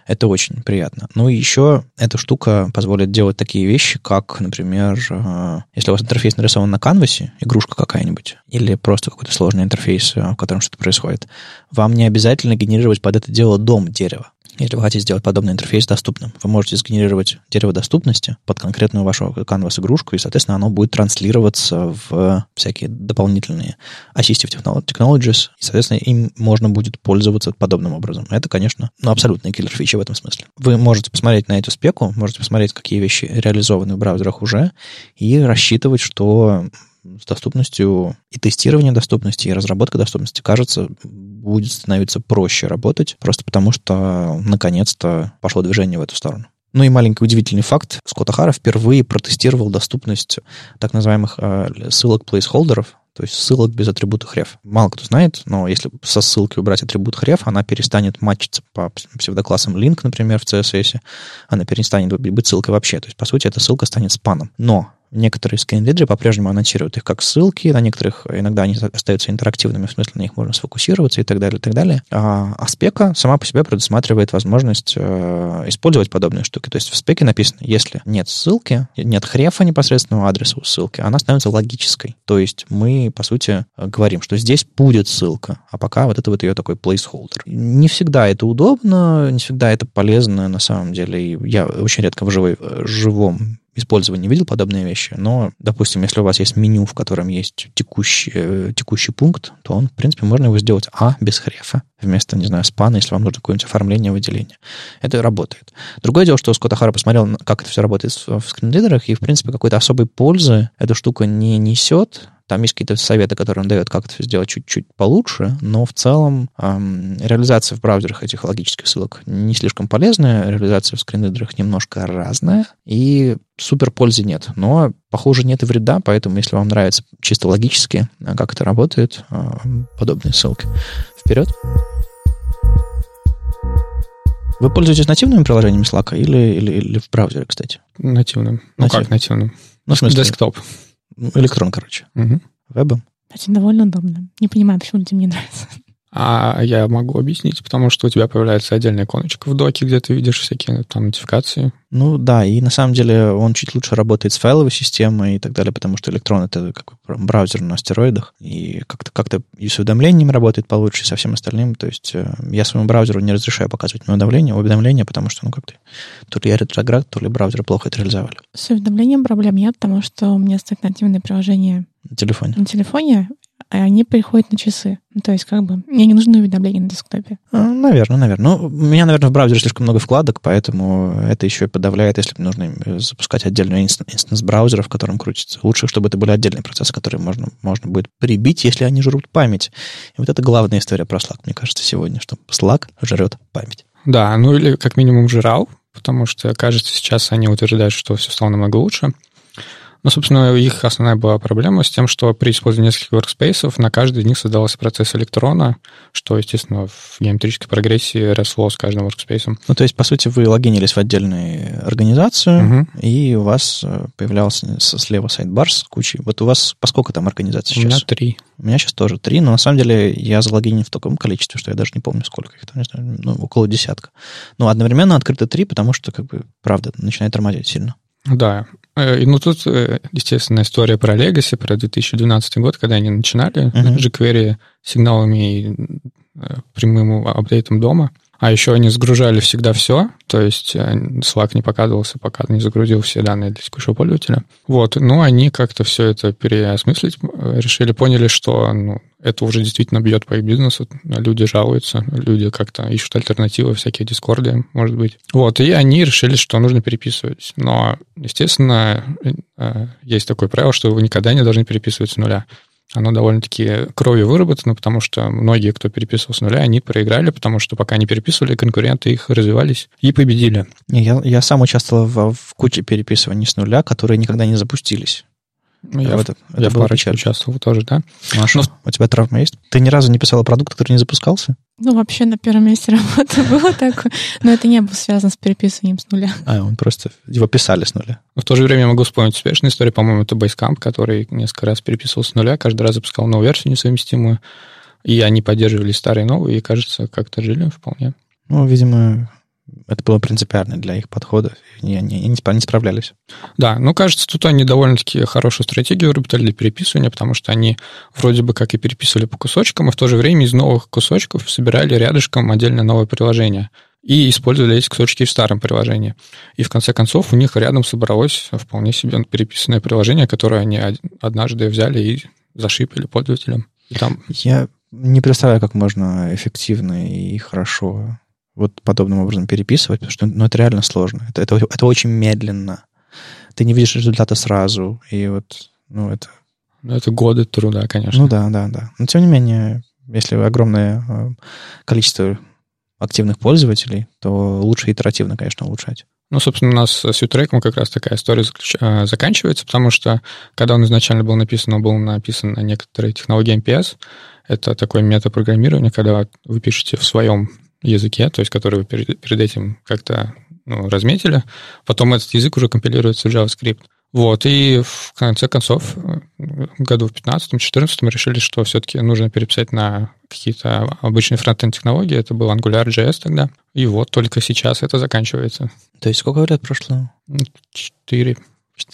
это очень приятно. Ну и еще эта штука позволит делать такие вещи, как, например, э, если у вас интерфейс нарисован на канвасе, игрушка какая-нибудь, или просто какой-то сложный интерфейс, э, в котором что-то происходит, вам не обязательно генерировать под это дело дом дерева. Если вы хотите сделать подобный интерфейс доступным, вы можете сгенерировать дерево доступности под конкретную вашу Canvas игрушку, и, соответственно, оно будет транслироваться в всякие дополнительные assistive technologies, и, соответственно, им можно будет пользоваться подобным образом. Это, конечно, ну, абсолютная киллер-фича в этом смысле. Вы можете посмотреть на эту спеку, можете посмотреть, какие вещи реализованы в браузерах уже, и рассчитывать, что с доступностью и тестирование доступности, и разработка доступности, кажется, будет становиться проще работать, просто потому что наконец-то пошло движение в эту сторону. Ну и маленький удивительный факт. Скотт Ахара впервые протестировал доступность так называемых э, ссылок плейсхолдеров, то есть ссылок без атрибута href. Мало кто знает, но если со ссылки убрать атрибут href, она перестанет матчиться по псевдоклассам link, например, в CSS, она перестанет быть ссылкой вообще. То есть, по сути, эта ссылка станет спаном. Но Некоторые скринридеры по-прежнему аннотируют их как ссылки, на некоторых иногда они остаются интерактивными, в смысле на них можно сфокусироваться и так далее, и так далее. А, а спека сама по себе предусматривает возможность э, использовать подобные штуки. То есть в спеке написано, если нет ссылки, нет хрефа непосредственного адреса у ссылки, она становится логической. То есть мы, по сути, говорим, что здесь будет ссылка, а пока вот это вот ее такой placeholder. Не всегда это удобно, не всегда это полезно на самом деле. И я очень редко в живой, живом использования видел подобные вещи, но, допустим, если у вас есть меню, в котором есть текущий, э, текущий пункт, то он, в принципе, можно его сделать А без хрефа, вместо, не знаю, спана, если вам нужно какое-нибудь оформление, выделение. Это работает. Другое дело, что Скотт Ахара посмотрел, как это все работает в скринридерах, и, в принципе, какой-то особой пользы эта штука не несет, там есть какие-то советы, которые он дает, как это сделать чуть-чуть получше, но в целом эм, реализация в браузерах этих логических ссылок не слишком полезная, реализация в скринридерах немножко разная, и супер пользы нет. Но, похоже, нет и вреда, поэтому, если вам нравится чисто логически, э, как это работает, э, подобные ссылки. Вперед! Вы пользуетесь нативными приложениями Slack или, или, или в браузере, кстати? Нативным. Ну, как нативным? Ну, в смысле? Десктоп. Электрон, короче. Угу. Вебом. Очень довольно удобно. Не понимаю, почему тебе не нравится. А я могу объяснить, потому что у тебя появляется отдельная иконочка в доке, где ты видишь всякие там нотификации. Ну да, и на самом деле он чуть лучше работает с файловой системой и так далее, потому что электрон это как браузер на стероидах, и как-то как и с уведомлениями работает получше, и со всем остальным. То есть э, я своему браузеру не разрешаю показывать мне уведомления, уведомления, потому что, ну, как-то то ли я ретроград, то ли браузер плохо это реализовали. С уведомлением проблем нет, потому что у меня стоит нативное приложение на телефоне. На телефоне, а они приходят на часы. Ну, то есть, как бы, мне не нужны уведомления на десктопе. Наверное, наверное. Ну, у меня, наверное, в браузере слишком много вкладок, поэтому это еще и подавляет, если нужно запускать отдельный инстанс браузера, в котором крутится. Лучше, чтобы это были отдельные процессы, которые можно, можно будет прибить, если они жрут память. И вот это главная история про Slack, мне кажется, сегодня, что Slack жрет память. Да, ну или как минимум жрал, потому что, кажется, сейчас они утверждают, что все стало намного лучше. Ну, собственно, их основная была проблема с тем, что при использовании нескольких workspace на каждый из них создавался процесс электрона, что, естественно, в геометрической прогрессии росло с каждым workspace. Ну, то есть, по сути, вы логинились в отдельную организацию, угу. и у вас э, появлялся слева сайт-бар с кучей. Вот у вас по сколько там организаций сейчас? У меня три. У меня сейчас тоже три, но на самом деле я залогинен в таком количестве, что я даже не помню, сколько их там, не знаю, ну, около десятка. Но одновременно открыто три, потому что, как бы, правда, начинает тормозить сильно. Да. Э, и Ну, тут, э, естественно, история про Legacy, про 2012 год, когда они начинали uh-huh. jQuery сигналами и э, прямым апдейтом дома. А еще они загружали всегда все, то есть Slack не показывался, пока не загрузил все данные для текущего пользователя. Вот, ну, они как-то все это переосмыслить решили, поняли, что ну, это уже действительно бьет по их бизнесу, люди жалуются, люди как-то ищут альтернативы, всякие дискорды, может быть. Вот, и они решили, что нужно переписывать. Но, естественно, э, есть такое правило, что вы никогда не должны переписывать с нуля. Оно довольно-таки кровью выработано, потому что многие, кто переписывал с нуля, они проиграли, потому что пока не переписывали, конкуренты их развивались и победили. Я, я сам участвовал в, в куче переписываний с нуля, которые никогда не запустились. Ну, я, это, я это в парочке участвовал тоже, да. Маша, Но... у тебя травма есть? Ты ни разу не писала продукт, который не запускался? Ну, вообще на первом месте *laughs* работы было такое, но это не было связано с переписыванием с нуля. А, он просто... Его писали с нуля. Но в то же время я могу вспомнить успешную историю, по-моему, это Basecamp, который несколько раз переписывал с нуля, каждый раз запускал новую версию несовместимую, и они поддерживали старые и новые, и, кажется, как-то жили вполне. Ну, видимо, это было принципиально для их подхода, и они, они не справлялись. Да, ну, кажется, тут они довольно-таки хорошую стратегию выработали для переписывания, потому что они вроде бы как и переписывали по кусочкам, и в то же время из новых кусочков собирали рядышком отдельно новое приложение и использовали эти кусочки в старом приложении. И в конце концов у них рядом собралось вполне себе переписанное приложение, которое они однажды взяли и зашипели пользователям. И там... Я не представляю, как можно эффективно и хорошо вот подобным образом переписывать, потому что ну, это реально сложно. Это, это, это очень медленно. Ты не видишь результата сразу. И вот, ну, это... Ну, это годы труда, конечно. Ну да, да, да. Но тем не менее, если огромное э, количество активных пользователей, то лучше итеративно, конечно, улучшать. Ну, собственно, у нас с Utrek как раз такая история заключ... Э, заканчивается, потому что когда он изначально был написан, он был написан на некоторые технологии MPS. Это такое метапрограммирование, когда вы пишете в своем языке, то есть который вы перед, перед этим как-то ну, разметили. Потом этот язык уже компилируется в JavaScript. Вот, и в конце концов, году в 15-14 мы решили, что все-таки нужно переписать на какие-то обычные фронтенд технологии. Это был AngularJS тогда. И вот только сейчас это заканчивается. То есть сколько лет прошло? Четыре.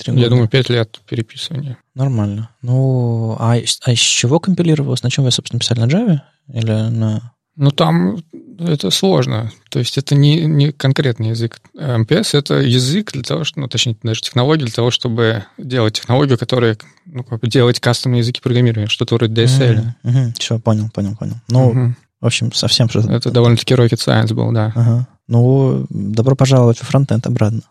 Я думаю, пять лет переписывания. Нормально. Ну, а, а из чего компилировалось? На чем вы, собственно, писали? На Java? Или на... Ну, там это сложно. То есть это не, не конкретный язык. MPS — это язык для того, что, ну, точнее, даже технология для того, чтобы делать технологию, которая, ну, как бы делать кастомные языки программирования, что-то вроде DSL. Mm-hmm. Mm-hmm. Все, понял, понял, понял. Ну, mm-hmm. в общем, совсем что-то... Это довольно-таки rocket science был, да. Ага. Ну, добро пожаловать в фронтенд обратно.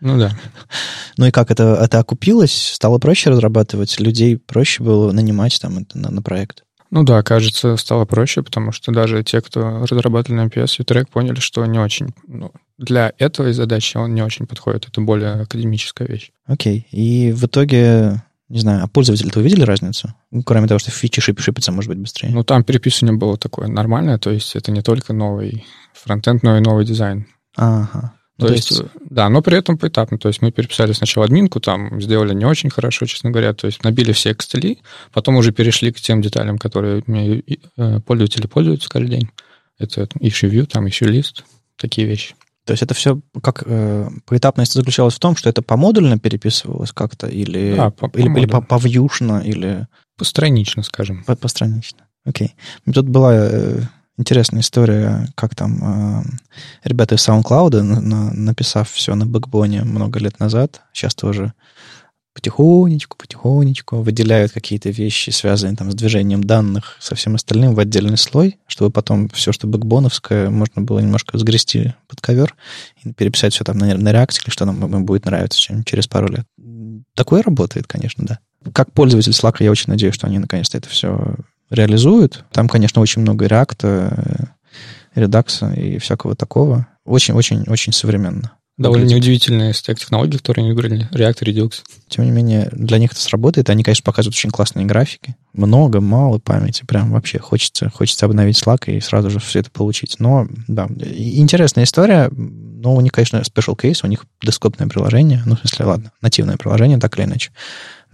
Ну да. *laughs* Ну и как это, это окупилось? Стало проще разрабатывать? Людей проще было нанимать там на, на проект? Ну да, кажется, стало проще, потому что даже те, кто разрабатывали на MPS и трек, поняли, что не очень... Ну, для этой задачи он не очень подходит. Это более академическая вещь. Окей. Okay. И в итоге, не знаю, а пользователи-то увидели разницу? Ну, кроме того, что фичи шип шипятся, может быть, быстрее. Ну, там переписывание было такое нормальное, то есть это не только новый фронтенд, но и новый дизайн. Ага. То, то есть, есть, да, но при этом поэтапно. То есть мы переписали сначала админку, там сделали не очень хорошо, честно говоря. То есть набили все XTL, потом уже перешли к тем деталям, которые э, пользователи пользуются каждый день. Это issue view, там issue list, такие вещи. То есть это все как э, поэтапность заключалась в том, что это помодульно переписывалось как-то или, да, по или, или по-вьюшно, или... Постранично, скажем. По Постранично, окей. Тут была э, интересная история, как там э, ребята из SoundCloud, на, на, написав все на бэкбоне много лет назад, сейчас тоже потихонечку, потихонечку выделяют какие-то вещи, связанные там с движением данных, со всем остальным в отдельный слой, чтобы потом все, что бэкбоновское, можно было немножко сгрести под ковер и переписать все там на, на реакции или что нам им будет нравиться через пару лет. Такое работает, конечно, да. Как пользователь Slack я очень надеюсь, что они наконец-то это все реализуют. Там, конечно, очень много реакта, редакса и всякого такого. Очень-очень-очень современно. Довольно неудивительная стек технологий, которые они выбрали. React Redux. Тем не менее, для них это сработает. Они, конечно, показывают очень классные графики. Много, мало памяти. Прям вообще хочется, хочется обновить Slack и сразу же все это получить. Но, да, интересная история. Но у них, конечно, special case. У них дескопное приложение. Ну, в смысле, ладно, нативное приложение, так или иначе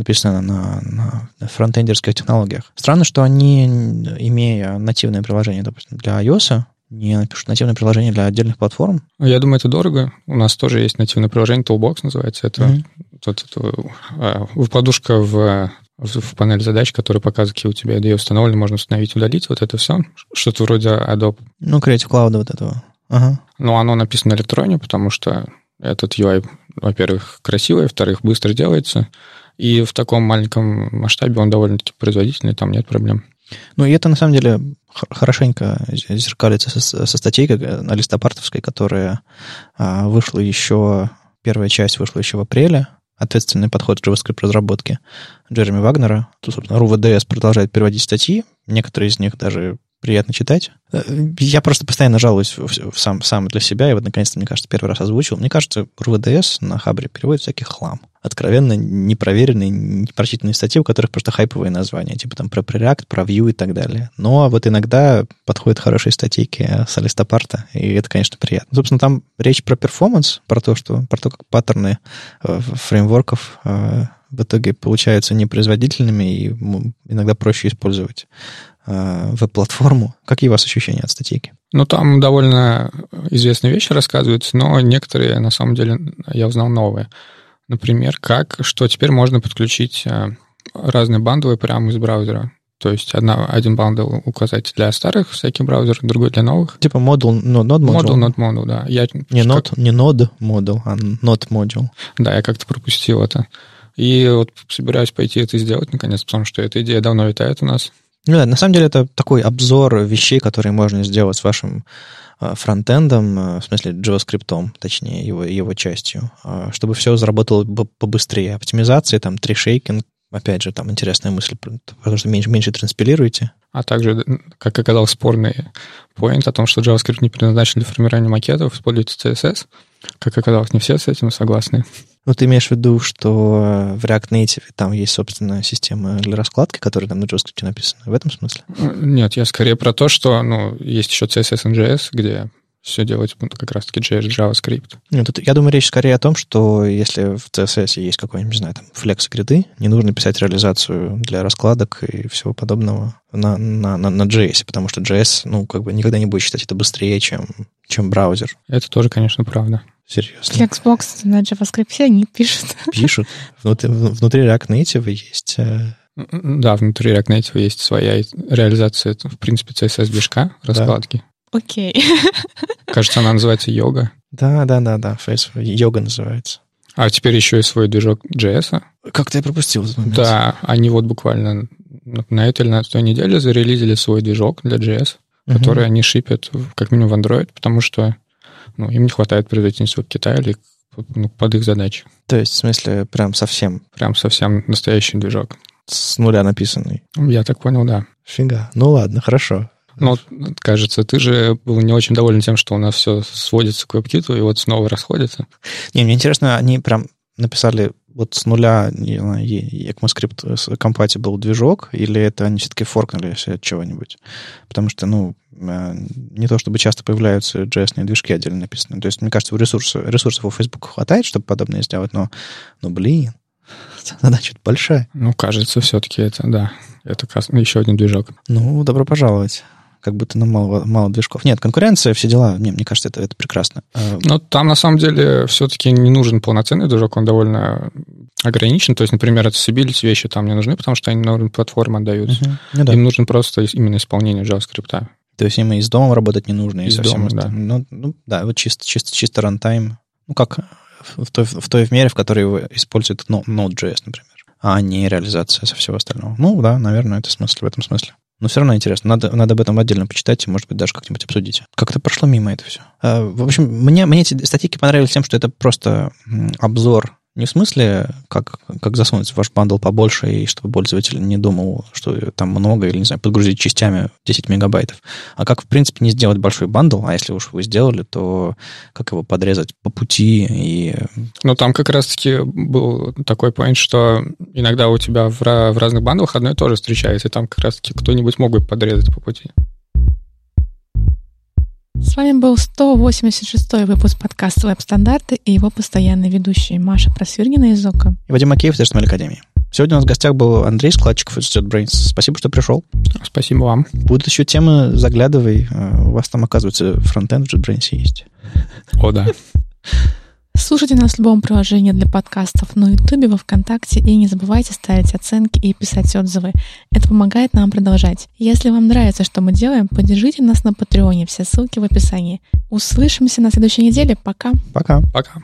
написано на, на, фронтендерских технологиях. Странно, что они, имея нативное приложение, допустим, для iOS, не напишут нативное приложение для отдельных платформ. Я думаю, это дорого. У нас тоже есть нативное приложение, Toolbox называется. Это, mm-hmm. вот, это а, подушка в, в, панель задач, которая показывает, какие у тебя IDE установлены, можно установить, удалить. Вот это все. Что-то вроде Adobe. Ну, Creative Cloud вот этого. Ага. Но оно написано на электроне, потому что этот UI, во-первых, красивый, во-вторых, быстро делается. И в таком маленьком масштабе он довольно-таки производительный, там нет проблем. Ну, и это, на самом деле, хорошенько зеркалится со, со статьей на листопартовской, которая а, вышла еще, первая часть вышла еще в апреле, ответственный подход к JavaScript-разработке Джереми Вагнера. Тут, собственно, RuVDS продолжает переводить статьи. Некоторые из них даже приятно читать. Э, я просто постоянно жалуюсь в, сам, сам для себя, и вот наконец-то, мне кажется, первый раз озвучил. Мне кажется, РВДС на Хабре переводит всякий хлам. Откровенно непроверенные, непрочитанные статьи, у которых просто хайповые названия, типа там про React, про Vue и так далее. Но вот иногда подходят хорошие статейки с Алистопарта, и это, конечно, приятно. Собственно, там речь про перформанс, про то, что, про то, как паттерны э, фреймворков э, в итоге получаются непроизводительными и иногда проще использовать веб-платформу. Какие у вас ощущения от статейки? Ну, там довольно известные вещи рассказываются, но некоторые, на самом деле, я узнал новые. Например, как, что теперь можно подключить э, разные бандовые прямо из браузера. То есть одна, один бандл указать для старых всяких браузеров, другой для новых. Типа модул, no, node module. Модул, not module, да. Я не, как... не node module, а not module. Да, я как-то пропустил это. И вот собираюсь пойти это сделать наконец, потому что эта идея давно витает у нас. Ну да, на самом деле это такой обзор вещей, которые можно сделать с вашим э, фронтендом, э, в смысле JavaScript, точнее, его, его частью, э, чтобы все заработало побыстрее. Оптимизация, там, трешейкинг, опять же, там интересная мысль, потому что меньше, меньше транспилируете. А также, как оказалось, спорный поинт о том, что JavaScript не предназначен для формирования макетов, используется CSS. Как оказалось, не все с этим согласны. Ну, ты имеешь в виду, что в React Native там есть собственная система для раскладки, которая там на JavaScript написана? В этом смысле? Нет, я скорее про то, что ну, есть еще CSS и JS, где все делать ну, как раз-таки JS, JavaScript. Нет, тут, я думаю, речь скорее о том, что если в CSS есть какой-нибудь, не знаю, там, флекс гриды, не нужно писать реализацию для раскладок и всего подобного на, на, на, на JS, потому что JS, ну, как бы никогда не будет считать это быстрее, чем, чем браузер. Это тоже, конечно, правда. Серьезно. Flexbox на JavaScript они пишут. Пишут. Внутри, внутри React Native есть... Э, да, внутри React Native есть своя реализация, в принципе, CSS-движка, раскладки. Окей. Кажется, она называется йога. Да, да, да, да, Face йога называется. А теперь еще и свой движок JS. Как-то я пропустил этот момент. Да, они вот буквально на этой или на той неделе зарелизили свой движок для JS, угу. который они шипят как минимум в Android, потому что ну, им не хватает производительности от Китая или ну, под их задачи. То есть, в смысле, прям совсем? Прям совсем настоящий движок. С нуля написанный? Я так понял, да. Фига. Ну ладно, хорошо. Ну, кажется, ты же был не очень доволен тем, что у нас все сводится к WebKit, и вот снова расходится. Не, мне интересно, они прям написали вот с нуля не знаю, ECMAScript compatible движок, или это они все-таки форкнулись от чего-нибудь? Потому что, ну, э, не то чтобы часто появляются JS движки отдельно написанные. То есть, мне кажется, ресурсов, ресурсов у Facebook хватает, чтобы подобное сделать, но, ну, блин, задача большая. Ну, кажется, все-таки это, да, это еще один движок. Ну, добро пожаловать как будто нам мало, мало движков. Нет, конкуренция, все дела, мне, мне кажется, это, это прекрасно. А, Но там, на самом деле, все-таки не нужен полноценный движок, он довольно ограничен. То есть, например, accessibility вещи там не нужны, потому что они на уровень платформы отдаются. Угу. Ну, да. Им нужно просто именно исполнение JavaScript. То есть им и из дома работать не нужно, из и дома, да. Ну, ну, да, вот чисто, чисто, чисто runtime. Ну, как в той, в той мере, в которой вы используете Node.js, например, а не реализация со всего остального. Ну, да, наверное, это смысл, в этом смысле. Но все равно интересно. Надо, надо об этом отдельно почитать может быть, даже как-нибудь обсудить. Как-то прошло мимо это все. А, в общем, мне, мне эти статьи понравились тем, что это просто обзор не в смысле, как, как засунуть ваш bundle побольше, и чтобы пользователь не думал, что там много, или, не знаю, подгрузить частями 10 мегабайтов, а как, в принципе, не сделать большой bundle, а если уж вы сделали, то как его подрезать по пути и... Ну, там как раз-таки был такой point, что иногда у тебя в, в разных бандлах одно и то же встречается, и там как раз-таки кто-нибудь мог бы подрезать по пути. С вами был 186 выпуск подкаста «Веб-стандарты» и его постоянные ведущие Маша Просвирнина из Okko. И Вадим Макеев из HTML Академии. Сегодня у нас в гостях был Андрей Складчиков из JetBrains. Спасибо, что пришел. Спасибо вам. Будут еще темы, заглядывай. Э, у вас там, оказывается, фронтенд в JetBrains есть. О, да. *laughs* Слушайте нас в любом приложении для подкастов на Ютубе, во Вконтакте и не забывайте ставить оценки и писать отзывы. Это помогает нам продолжать. Если вам нравится, что мы делаем, поддержите нас на Патреоне. Все ссылки в описании. Услышимся на следующей неделе. Пока. Пока. Пока.